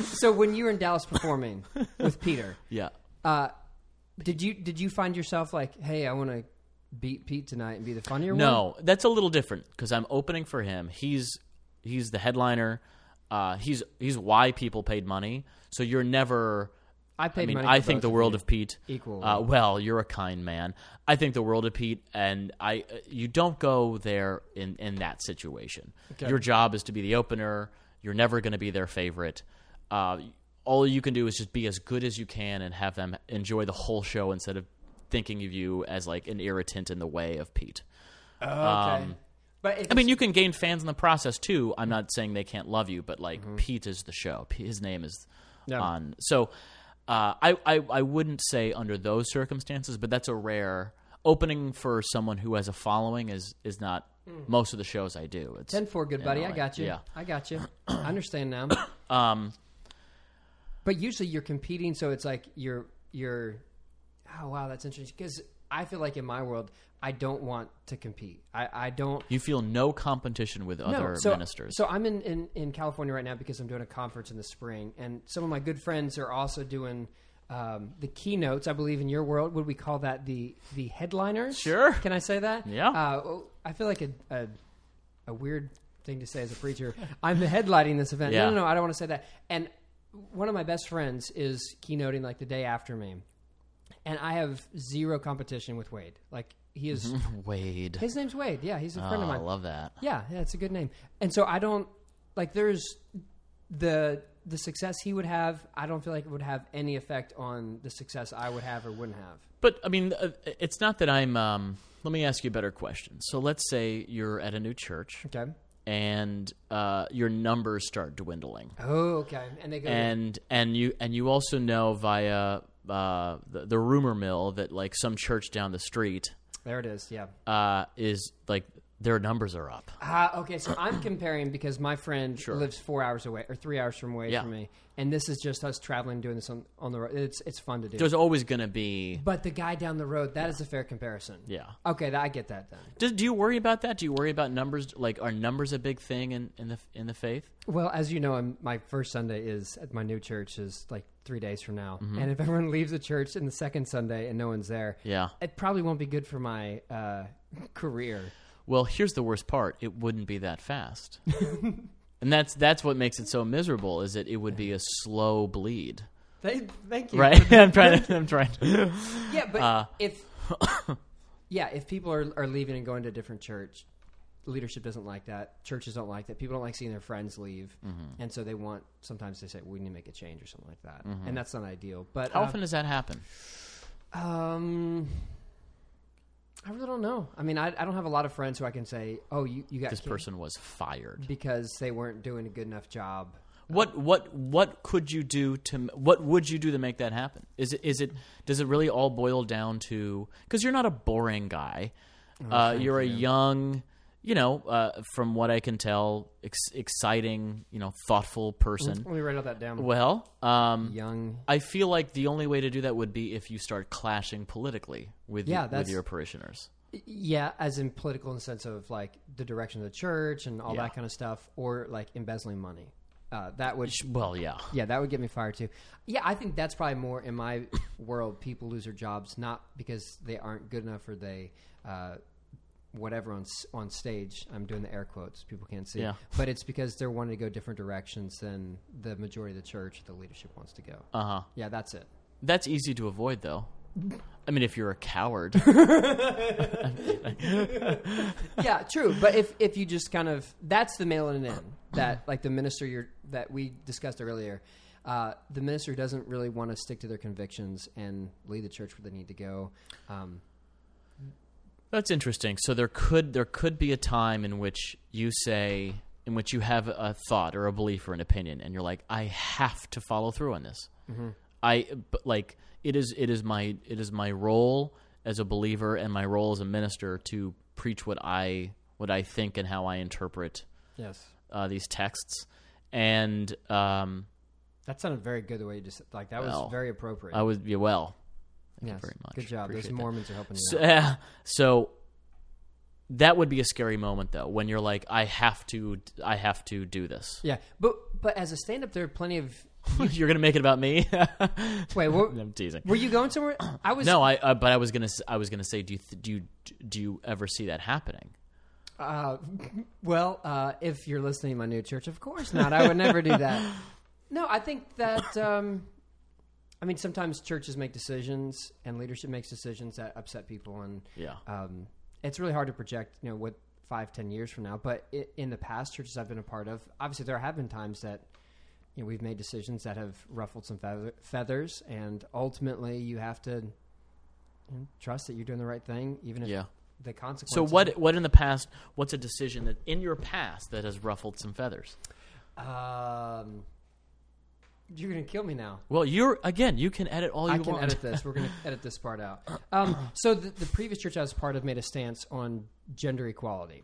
so when you were in Dallas performing with Peter, yeah uh, did you did you find yourself like, hey, I want to beat Pete tonight and be the funnier one? No, that's a little different because I'm opening for him. He's he's the headliner. Uh, he's he's why people paid money. So you're never. I paid I mean. I think the world of Pete. Equally. Uh, well, you're a kind man. I think the world of Pete, and I. uh, You don't go there in in that situation. Okay. Your job is to be the opener. You're never going to be their favorite. Uh, all you can do is just be as good as you can and have them enjoy the whole show instead of thinking of you as like an irritant in the way of Pete. okay. um, but I mean, you can gain fans in the process too. I'm not saying they can't love you, but like Mm-hmm. Pete is the show. His name is Yeah. on. So uh, I, I I wouldn't say under those circumstances, but that's a rare opening for someone who has a following. Is is not most of the shows I do. It's ten four, good you buddy. know, I got you. Yeah. I got you. I understand now. Um. But usually you're competing, so it's like you're you're. Oh wow, that's interesting. Because I feel like in my world, I don't want to compete. I, I don't. You feel no competition with other so, ministers. So I'm in, in, in California right now because I'm doing a conference in the spring, and some of my good friends are also doing um, the keynotes. I believe in your world, would we call that the the headliners? Sure. Can I say that? Yeah. Uh, I feel like a, a a weird thing to say as a preacher. I'm headlining this event. Yeah. No, no, no. I don't want to say that. And one of my best friends is keynoting like the day after me, and I have zero competition with Wade. Like he is. Wade. His name's Wade. Yeah, he's a Oh, friend of mine. I mine. love that. Yeah, yeah, it's a good name. And so I don't like there's the the success he would have. I don't feel like it would have any effect on the success I would have or wouldn't have. But I mean, uh, it's not that I'm. Um, let me ask you a better question. So let's say you're at a new church Okay. and uh, your numbers start dwindling. Oh, okay. And they go. and and you and you also know via uh, the, the rumor mill that like some church down the street there it is. Yeah. uh, is like their numbers are up. Ah, okay, so I'm comparing because my friend Sure. lives four hours away or three hours from away Yeah. from me, and this is just us traveling, doing this on, on the road. It's it's fun to do. There's always going to be. but the guy down the road, that is a fair comparison. Yeah. Okay, I get that then. Do, do you worry about that? Do you worry about numbers? Like, are numbers a big thing in, in the in the faith? Well, as you know, I'm, my first Sunday is at my new church is like three days from now, Mm-hmm. and if everyone leaves the church in the second Sunday and no one's there, Yeah. it probably won't be good for my uh, career. Well, here's the worst part: it wouldn't be that fast, and that's that's what makes it so miserable. Is that it would be a slow bleed, Thank, thank you. right? I'm trying. To, I'm trying. To, Yeah, but Uh, if yeah, if people are are leaving and going to a different church, leadership doesn't like that. Churches don't like that. People don't like seeing their friends leave, Mm-hmm. and so they want. Sometimes they say we need to make a change or something like that, and that's not ideal. But how uh, often does that happen? Um, I really don't know. I mean, I, I don't have a lot of friends who I can say, "Oh, you, you got This kicked person was fired. because they weren't doing a good enough job." What what what could you do to what would you do to make that happen? Is it is it does it really all boil down to because you're not a boring guy, uh, you're a young, you know, uh, from what I can tell, ex- exciting, you know, thoughtful person. Let me write all that down. Well, um, Young. I feel like the only way to do that would be if you start clashing politically with Yeah, your, with your parishioners. Yeah, as in political in the sense of like the direction of the church and all Yeah. that kind of stuff, or like embezzling money. Uh, that would Well, yeah, Yeah, that would get me fired too. Yeah, I think that's probably more in my world. People lose their jobs not because they aren't good enough or they, uh, whatever on on stage. I'm doing the air quotes. People can't see. Yeah. But it's because they're wanting to go different directions than the majority of the church, the leadership wants to go. uh huh. Yeah, that's it. That's easy to avoid, though. I mean, if you're a coward, yeah, true. But if if you just kind of that's the mailing it in that like the minister you're that we discussed earlier. Uh, the minister doesn't really want to stick to their convictions and lead the church where they need to go. Um, That's interesting. So there could there could be a time in which you say in which you have a thought or a belief or an opinion, and you're like, I have to follow through on this. I but like it is it is my it is my role as a believer and my role as a minister to preach what I what I think and how I interpret yes, uh, these texts. And um, that sounded very good. The way you just like that Well, was very appropriate. I was yeah, well. Thank yes. you very much. Good job. Those Appreciate that. Mormons are helping you. So, out. so that would be a scary moment though when you're like I have to I have to do this. Yeah, but but as a stand-up, there are plenty of. you're going to make it about me? Wait, what, I'm teasing. were you going somewhere? I was No, I uh, but I was going to I was to say do you th- do you do you ever see that happening? Uh, well, uh, if you're listening to my new church, of course not. I would never do that. No, I think that. Um, I mean, sometimes churches make decisions and leadership makes decisions that upset people, and Yeah. um, it's really hard to project. You know, what five, ten years from now. But i in the past churches I've been a part of, obviously there have been times that you know we've made decisions that have ruffled some feather- feathers, and ultimately you have to you know, trust that you're doing the right thing, even if Yeah. the consequences. So what what in the past what's a decision that in your past that has ruffled some feathers? Um, you're gonna kill me now. Well, you're again, you can edit all you I can want. edit this. We're gonna edit this part out. Um, so the, the previous church I was part of made a stance on gender equality,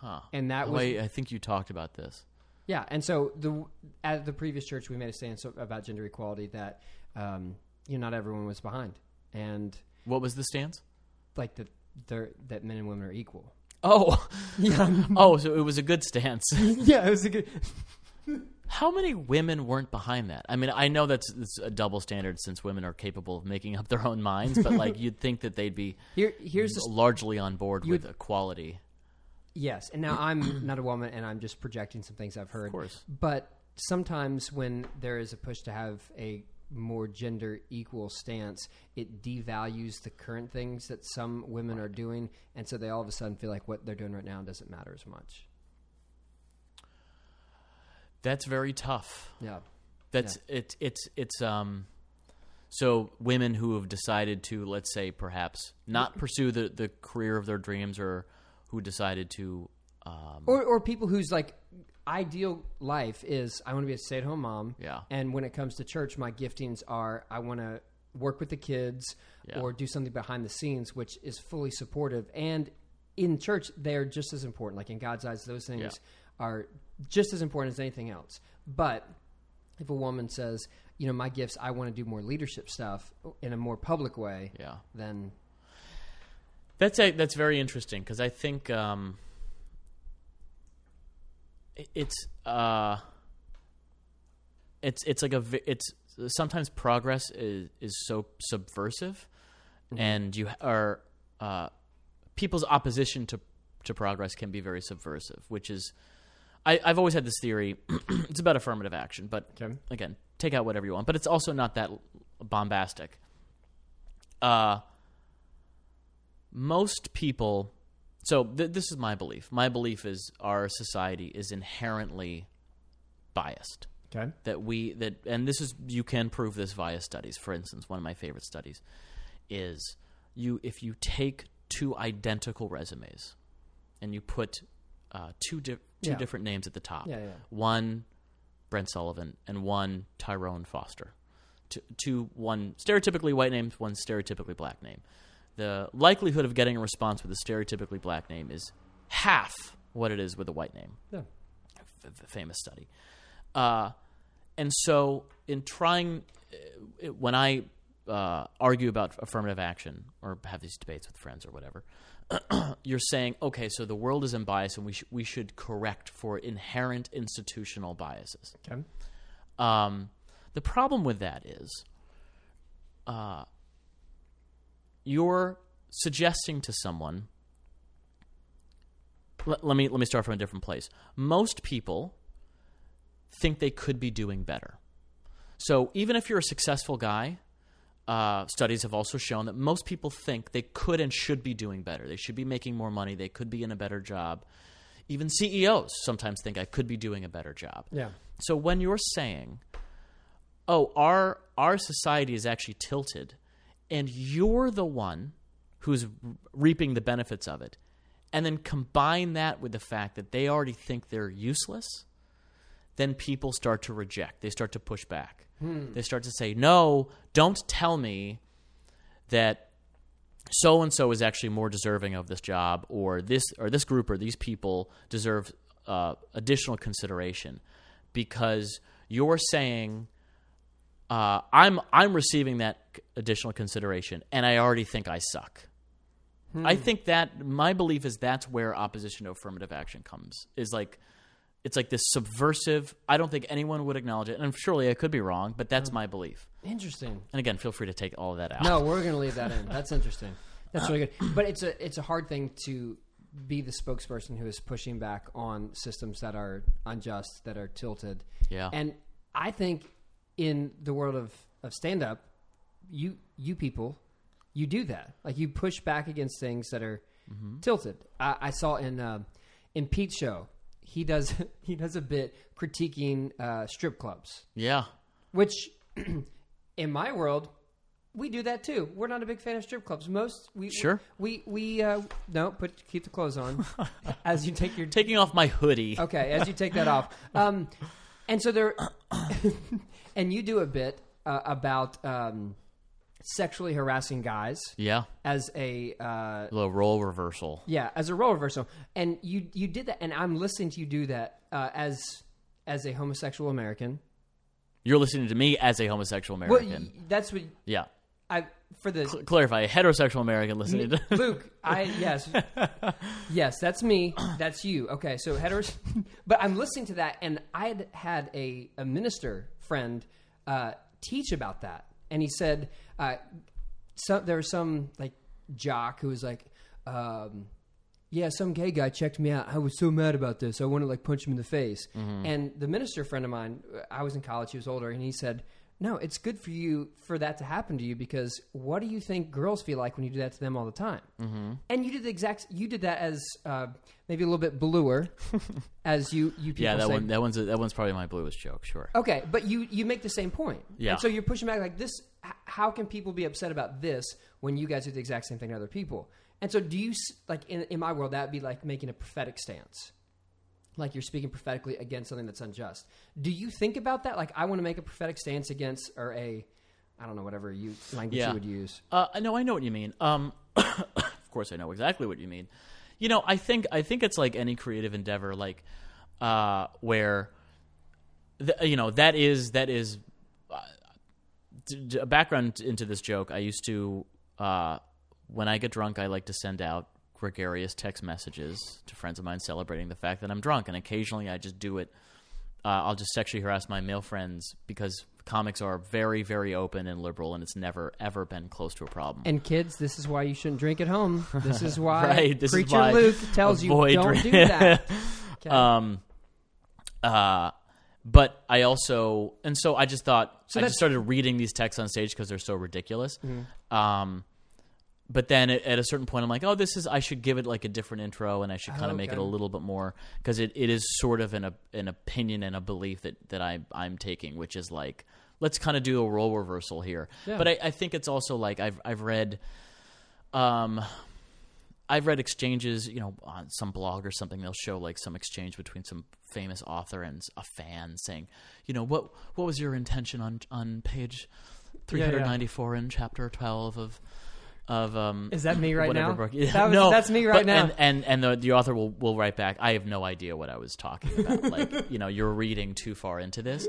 Huh. and that was Wait, I think you talked about this. yeah. And so the at the previous church we made a stance about gender equality that um, you know not everyone was behind, and What was the stance? like that that men and women are equal. Oh. Yeah, oh, so it was a good stance. yeah. It was a good. How many women weren't behind that? I mean, I know that's, that's a double standard since women are capable of making up their own minds, but like you'd think that they'd be Here, here's largely on board with equality. Yes, and now I'm not a woman, and I'm just projecting some things I've heard. Of course. But sometimes when there is a push to have a more gender equal stance, it devalues the current things that some women are doing, and so they all of a sudden feel like what they're doing right now doesn't matter as much. That's very tough. Yeah. That's it's it's it's um so women who have decided to let's say perhaps not pursue the the career of their dreams or who decided to um Or, or people whose like ideal life is I want to be a stay at home mom. Yeah. And when it comes to church, my giftings are I want to work with the kids Yeah. or do something behind the scenes, which is fully supportive. And in church they're just as important. Like in God's eyes, those things Yeah. Are just as important as anything else. But if a woman says, you know, my gifts, I want to do more leadership stuff in a more public way, Yeah. then That's a, that's very interesting because I think um, it- it's uh, it's it's like a it's sometimes progress is is so subversive, and you are uh, people's opposition to to progress can be very subversive, which is I, I've always had this theory. it's about affirmative action, but Okay. again, take out whatever you want. But it's also not that bombastic. Uh, most people. So th- this is my belief. My belief is our society is inherently biased. okay, That we that and this is you can prove this via studies. For instance, one of my favorite studies is you if you take two identical resumes and you put uh, two di- two Yeah. different names at the top. Yeah, yeah. One Brent Sullivan and one Tyrone Foster. Two, two one stereotypically white names, one stereotypically black name. The likelihood of getting a response with a stereotypically black name is half what it is with a white name yeah, f- famous study. Uh, and so, in trying, uh, when I uh, argue about affirmative action or have these debates with friends or whatever, you're saying, okay, so the world is unbiased and we, sh- we should correct for inherent institutional biases. okay, Um, the problem with that is, uh, you're suggesting to someone. Let, let me let me start from a different place. Most people think they could be doing better. So even if you're a successful guy, uh, studies have also shown that most people think they could and should be doing better. They should be making more money. They could be in a better job. Even CEOs sometimes think I could be doing a better job. yeah, So when you're saying, "Oh, our our society is actually tilted," and you're the one who's reaping the benefits of it, and then combine that with the fact that they already think they're useless, then people start to reject. They start to push back. They start to say, "No, don't tell me that so and so is actually more deserving of this job, or this or this group or these people deserve uh, additional consideration, because you're saying uh, I'm I'm receiving that additional consideration, and I already think I suck. I think that my belief is that's where opposition to affirmative action comes. Is like it's like this subversive. I don't think anyone would acknowledge it, and surely I could be wrong, but that's my belief. interesting. And again, feel free to take all of that out. No, we're going to leave that in. That's interesting. That's really good. But it's a it's a hard thing to be the spokesperson who is pushing back on systems that are unjust, that are tilted. Yeah. And I think in the world of, of stand up, you you people, you do that. Like you push back against things that are tilted. I, I saw in uh, in Pete's show, he does he does a bit critiquing uh, strip clubs Yeah. which in my world we do that too. We're not a big fan of strip clubs. Most we Sure. we we uh, no put keep the clothes on as you take your Taking off my hoodie. okay as you take that off. Um, and so there, and you do a bit uh, about um, sexually harassing guys Yeah. as a uh, little role reversal. yeah, as a role reversal, and you you did that, and I'm listening to you do that uh, as as a homosexual American. You're listening to me as a homosexual Well, American. y- that's what yeah. I for the Cl- clarify, a heterosexual American listening to. Luke, I yes, yes, that's me. That's you. Okay, so heteros, but I'm listening to that, and I had had a, a minister friend uh, teach about that, and he said, uh, so, there was some like jock who was like, um, yeah, some gay guy checked me out. I was so mad about this. I want to like punch him in the face. And the minister friend of mine, I was in college. He was older, and he said, "No, it's good for you for that to happen to you because what do you think girls feel like when you do that to them all the time?" Mm-hmm. And you did the exact. You did that as uh, maybe a little bit bluer, as you you people yeah, that say. one. That one's a, that one's probably my bluest joke. Sure. Okay, but you you make the same point. Yeah. And so you're pushing back like this. How can people be upset about this when you guys do the exact same thing to other people? And so do you like in in my world that would be like making a prophetic stance, like you're speaking prophetically against something that's unjust. Do you think about that? Like I want to make a prophetic stance against or a I don't know whatever you language Yeah. you would use. Uh, no, I know what you mean. Um, of course, I know exactly what you mean. You know, I think I think it's like any creative endeavor, like uh, where th- you know that is that is uh, d- d- a background into this joke. I used to uh, when I get drunk, I like to send out gregarious text messages to friends of mine celebrating the fact that I'm drunk, and occasionally I just do it. Uh, I'll just sexually harass my male friends because comics are very, very open and liberal, and it's never ever been close to a problem. And kids, this is why you shouldn't drink at home. This is why Right, this is Preacher why Luke tells you don't drink- do that. Okay. Um, uh, but I also, and so I just thought, So I just started reading these texts on stage because they're so ridiculous. Mm-hmm. Um, but then at, at a certain point, I'm like, oh, this is, I should give it like a different intro and I should kind of make it a little bit more, because it, it is sort of an, a, an opinion and a belief that, that I, I'm taking, which is like, let's kind of do a role reversal here. Yeah. But I, I think it's also like, I've, I've read, um, I've read exchanges, you know, on some blog or something. They'll show like some exchange between some famous author and a fan saying, you know, what what was your intention on on page three hundred ninety four in chapter twelve of of um Is that me right now? book. That was- no, that's me right but- now. And and, and the, the author will, will write back. I have no idea what I was talking about. like you know, you're reading too far into this.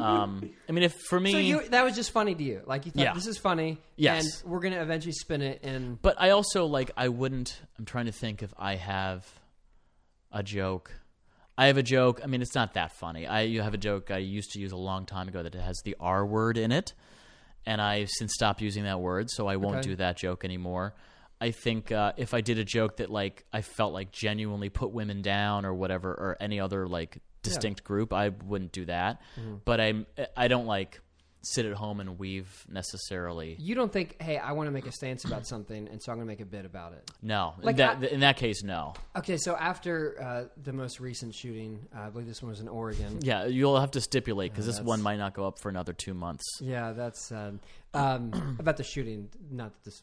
Um, I mean, if for me, so you that was just funny to you. Like you thought Yeah. this is funny. Yes. And we're gonna eventually spin it and But I also like I wouldn't. I'm trying to think if I have a joke. I have a joke. I mean, it's not that funny. I you have a joke I used to use a long time ago that has the R word in it, and I've since stopped using that word, so I won't Okay. do that joke anymore. I think uh, if I did a joke that like I felt like genuinely put women down or whatever or any other like distinct group, I wouldn't do that. Mm-hmm. But I'm I don't like sit at home and weave necessarily. you don't think, hey, I want to make a stance about something, and so I'm gonna make a bit about it. No, Like, that, I- in that case, no. Okay, so after uh, the most recent shooting, uh, I believe this one was in Oregon. Yeah, you'll have to stipulate because this one might not go up for another two months. Yeah, that's sad. Um, about the shooting, not that this.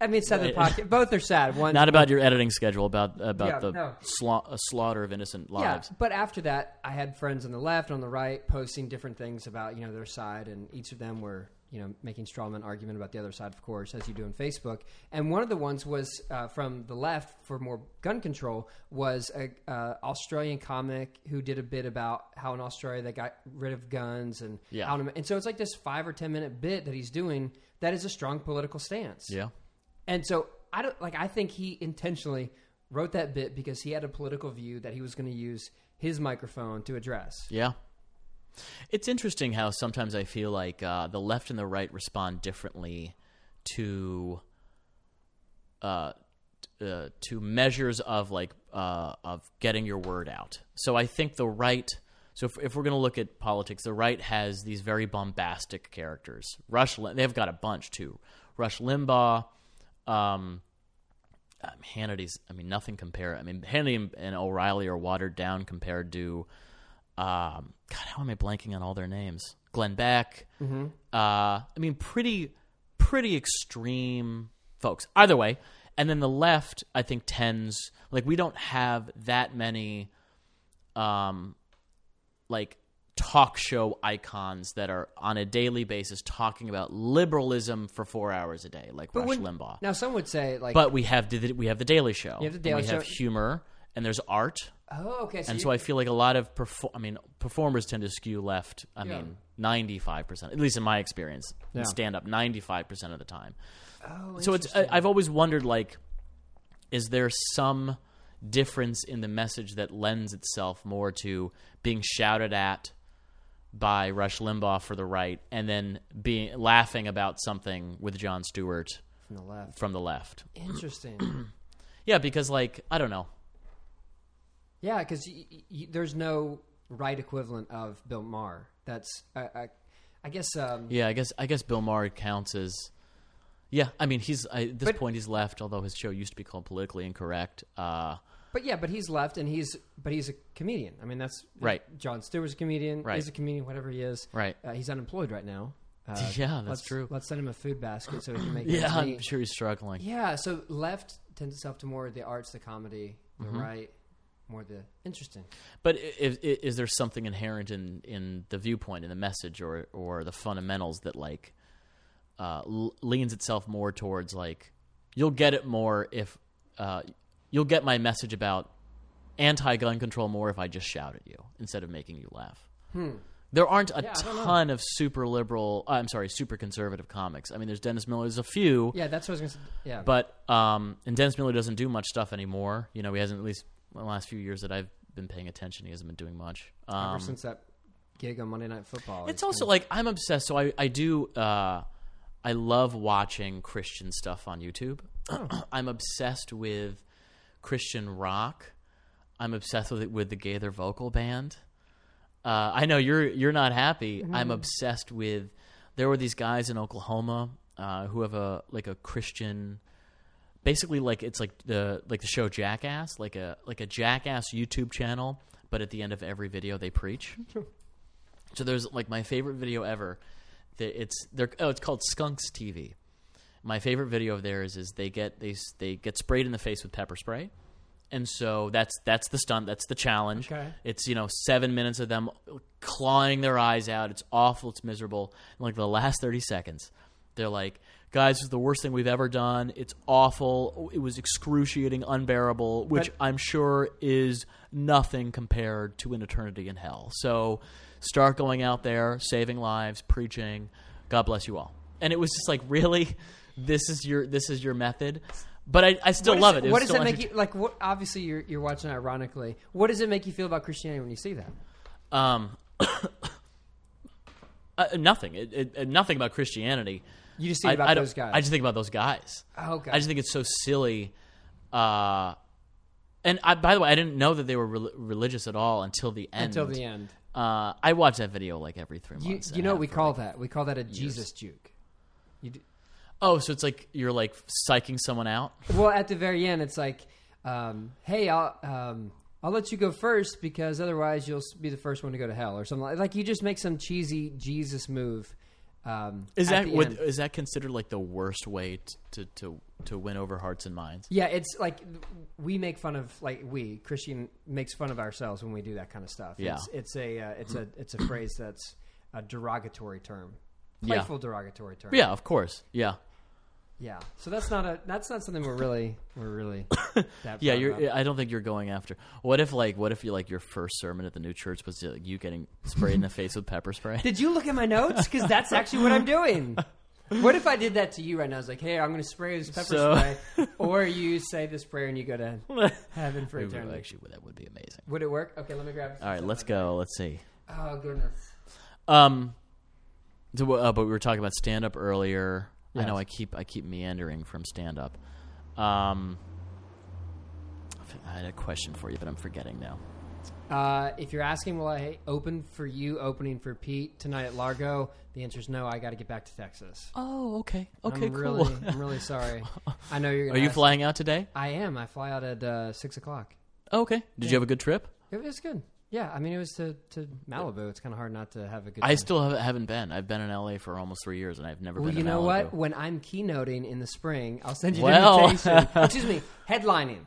I mean, sad the podcast. Both are sad. One, Not about your editing schedule, about about Yeah, the no. sla- uh, slaughter of innocent lives. Yeah, but after that, I had friends on the left, and on the right, posting different things about you know their side, and each of them were you know making strawman argument about the other side, of course, as you do on Facebook. And one of the ones was uh, from the left for more gun control was a uh, Australian comic who did a bit about how in Australia they got rid of guns and Yeah. how to, and so it's like this five or ten minute bit that he's doing that is a strong political stance. Yeah, And so I don't like. I think he intentionally wrote that bit because he had a political view that he was going to use his microphone to address. yeah. It's interesting how sometimes I feel like uh, the left and the right respond differently to uh, uh, to measures of like uh, of getting your word out. So I think the right. So if, if we're going to look at politics, the right has these very bombastic characters. Rush, they've got a bunch too. Rush Limbaugh, um, um, Hannity's. I mean, nothing compared. I mean, Hannity and, and O'Reilly are watered down compared to. Um, God, how am I blanking on all their names? Glenn Beck. Uh, I mean, pretty, pretty extreme folks. Either way, and then the left, I think, tends like we don't have that many, um, like talk show icons that are on a daily basis talking about liberalism for four hours a day, like Rush when- Limbaugh. Now, some would say like, But we have the, we have the Daily Show. You have The and Daily we have humor, and there's art, oh, okay, so, and you- so I feel like a lot of perfor- I mean performers tend to skew left. I Yeah. mean, ninety five percent, at least in my experience, Yeah. stand up ninety five percent of the time. oh, So it's I, I've always wondered like, is there some difference in the message that lends itself more to being shouted at by Rush Limbaugh for the right, and then being laughing about something with Jon Stewart from the left. from the left? Interesting. Yeah, because like I don't know. yeah, because y- y- there's no right equivalent of Bill Maher. That's I, I, I guess. Um, Yeah, I guess I guess Bill Maher counts as. Yeah, I mean he's I, at this But- point he's left. Although his show used to be called Politically Incorrect. Uh, But yeah, but he's left, and he's but he's a comedian. I mean, that's Right. Jon Stewart's a comedian. Right. He's a comedian, whatever he is. Right. Uh, he's unemployed right now. Uh, Yeah, that's let's- true. Let's send him a food basket so he can make. yeah, I'm sure he's struggling. Yeah. So left tends itself to more the arts, the comedy. The Mm-hmm. right, more the interesting. But i- if, i- is there something inherent in, in the viewpoint, in the message, or or the fundamentals that like uh, leans itself more towards like you'll get it more if uh, you'll get my message about anti-gun control more if I just shout at you instead of making you laugh. There aren't a Hmm. Yeah, I don't know. ton of super liberal. uh, I'm sorry, super conservative comics. I mean, there's Dennis Miller. There's a few, Yeah, that's what I was gonna say. Yeah, but um, and Dennis Miller doesn't do much stuff anymore. You know, he hasn't at least in the last few years that I've been paying attention. He hasn't been doing much. ever Um, since that gig on Monday Night Football, it's also like I'm obsessed. So I I do uh, I love watching Christian stuff on YouTube. I'm obsessed with Christian rock. I'm obsessed with it with the Gaither vocal band. Uh, I know you're you're not happy. I'm obsessed with. There were these guys in Oklahoma uh, who have a like a Christian, basically like it's like the like the show Jackass, like a like a Jackass YouTube channel, but at the end of every video they preach. So there's like my favorite video ever. That it's they're oh it's called Skunks TV. My favorite video of theirs is they get they they get sprayed in the face with pepper spray, and so that's that's the stunt that's the challenge. Okay. It's you know seven minutes of them clawing their eyes out. It's awful. It's miserable. And like the last thirty seconds, they're like, "Guys, this is the worst thing we've ever done. It's awful. It was excruciating, unbearable, which But- I'm sure is nothing compared to an eternity in hell." So start going out there, saving lives, preaching. God bless you all. And it was just like, really, this is your this is your method. But I, I still What love it- it. what does it make you like? What obviously you're you're watching ironically. What does it make you feel about Christianity when you see that? Um, uh, nothing. It, it, uh, nothing about Christianity. You just think about I those guys. I just think about those guys. Oh, okay. I just think it's so silly. Uh, and I, by the way, I didn't know that they were rel- religious at all until the end. until the end. Uh, I watch that video like every three months. you and know what we call like- that? We call that a Jesus juke. Oh, so it's like you're like psyching someone out. well, at the very end, it's like, um, "Hey, I'll um, I'll let you go first because otherwise you'll be the first one to go to hell," or something like. Like you just make some cheesy Jesus move. Um, Is at that the would, is that considered like the worst way to to to win over hearts and minds? Yeah, it's like we make fun of like we Christian makes fun of ourselves when we do that kind of stuff. Yeah. it's, it's a uh, it's a it's a phrase that's a derogatory term, Yeah. playful derogatory term. Yeah, of course. Yeah, yeah. So that's not a that's not something we're really we're really yeah. You're. about. I don't think you're going after. What if like what if you like your first sermon at the new church was uh, you getting sprayed in the face with pepper spray? Did you look at my notes? Because that's actually what I'm doing. What if I did that to you right now? I was like, "Hey, I'm going to spray this pepper So- spray," or you say this prayer and you go to heaven for It would- eternity. Actually, that would be amazing. Would it work? Okay, let me grab. All right, let's go. Let's see. Oh goodness. Um, so, uh, but we were talking about stand up earlier. I know I keep I keep meandering from stand up. Um, I had a question for you, but I'm forgetting now. Uh, if you're asking, will I open for you, opening for Pete tonight at Largo? The answer is no. I got to get back to Texas. Oh, okay, okay, I'm cool. Really, I'm really sorry. I know you're. Are you flying out today? I am. I fly out at uh, six o'clock. Oh, okay. Did you have a good trip? It was good. Yeah, I mean, it was to, to Malibu. It's kind of hard not to have a good. I time. still haven't, haven't been. I've been in LA for almost three years, and I've never been. Well, been. you know Malibu. what? When I'm keynoting in the spring, I'll send you Well. an invitation. Excuse me, headlining.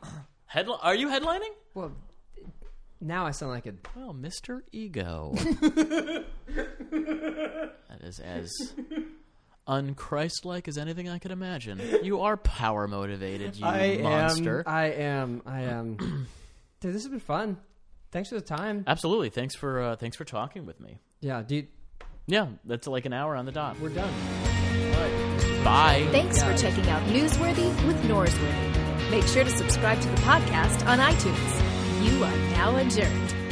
Headli- are you headlining? Well, now I sound like a. Well, Mr. Ego. that is as unchristlike as anything I could imagine. You are power motivated, you monster. am. I am. I am. Dude, this has been fun. Thanks for the time. Absolutely. Thanks for uh, thanks for talking with me. Yeah, dude, Yeah, that's like an hour on the dot. we're done. Bye. Thanks for checking out Newsworthy with Norsworthy. Make sure to subscribe to the podcast on iTunes. You are now adjourned.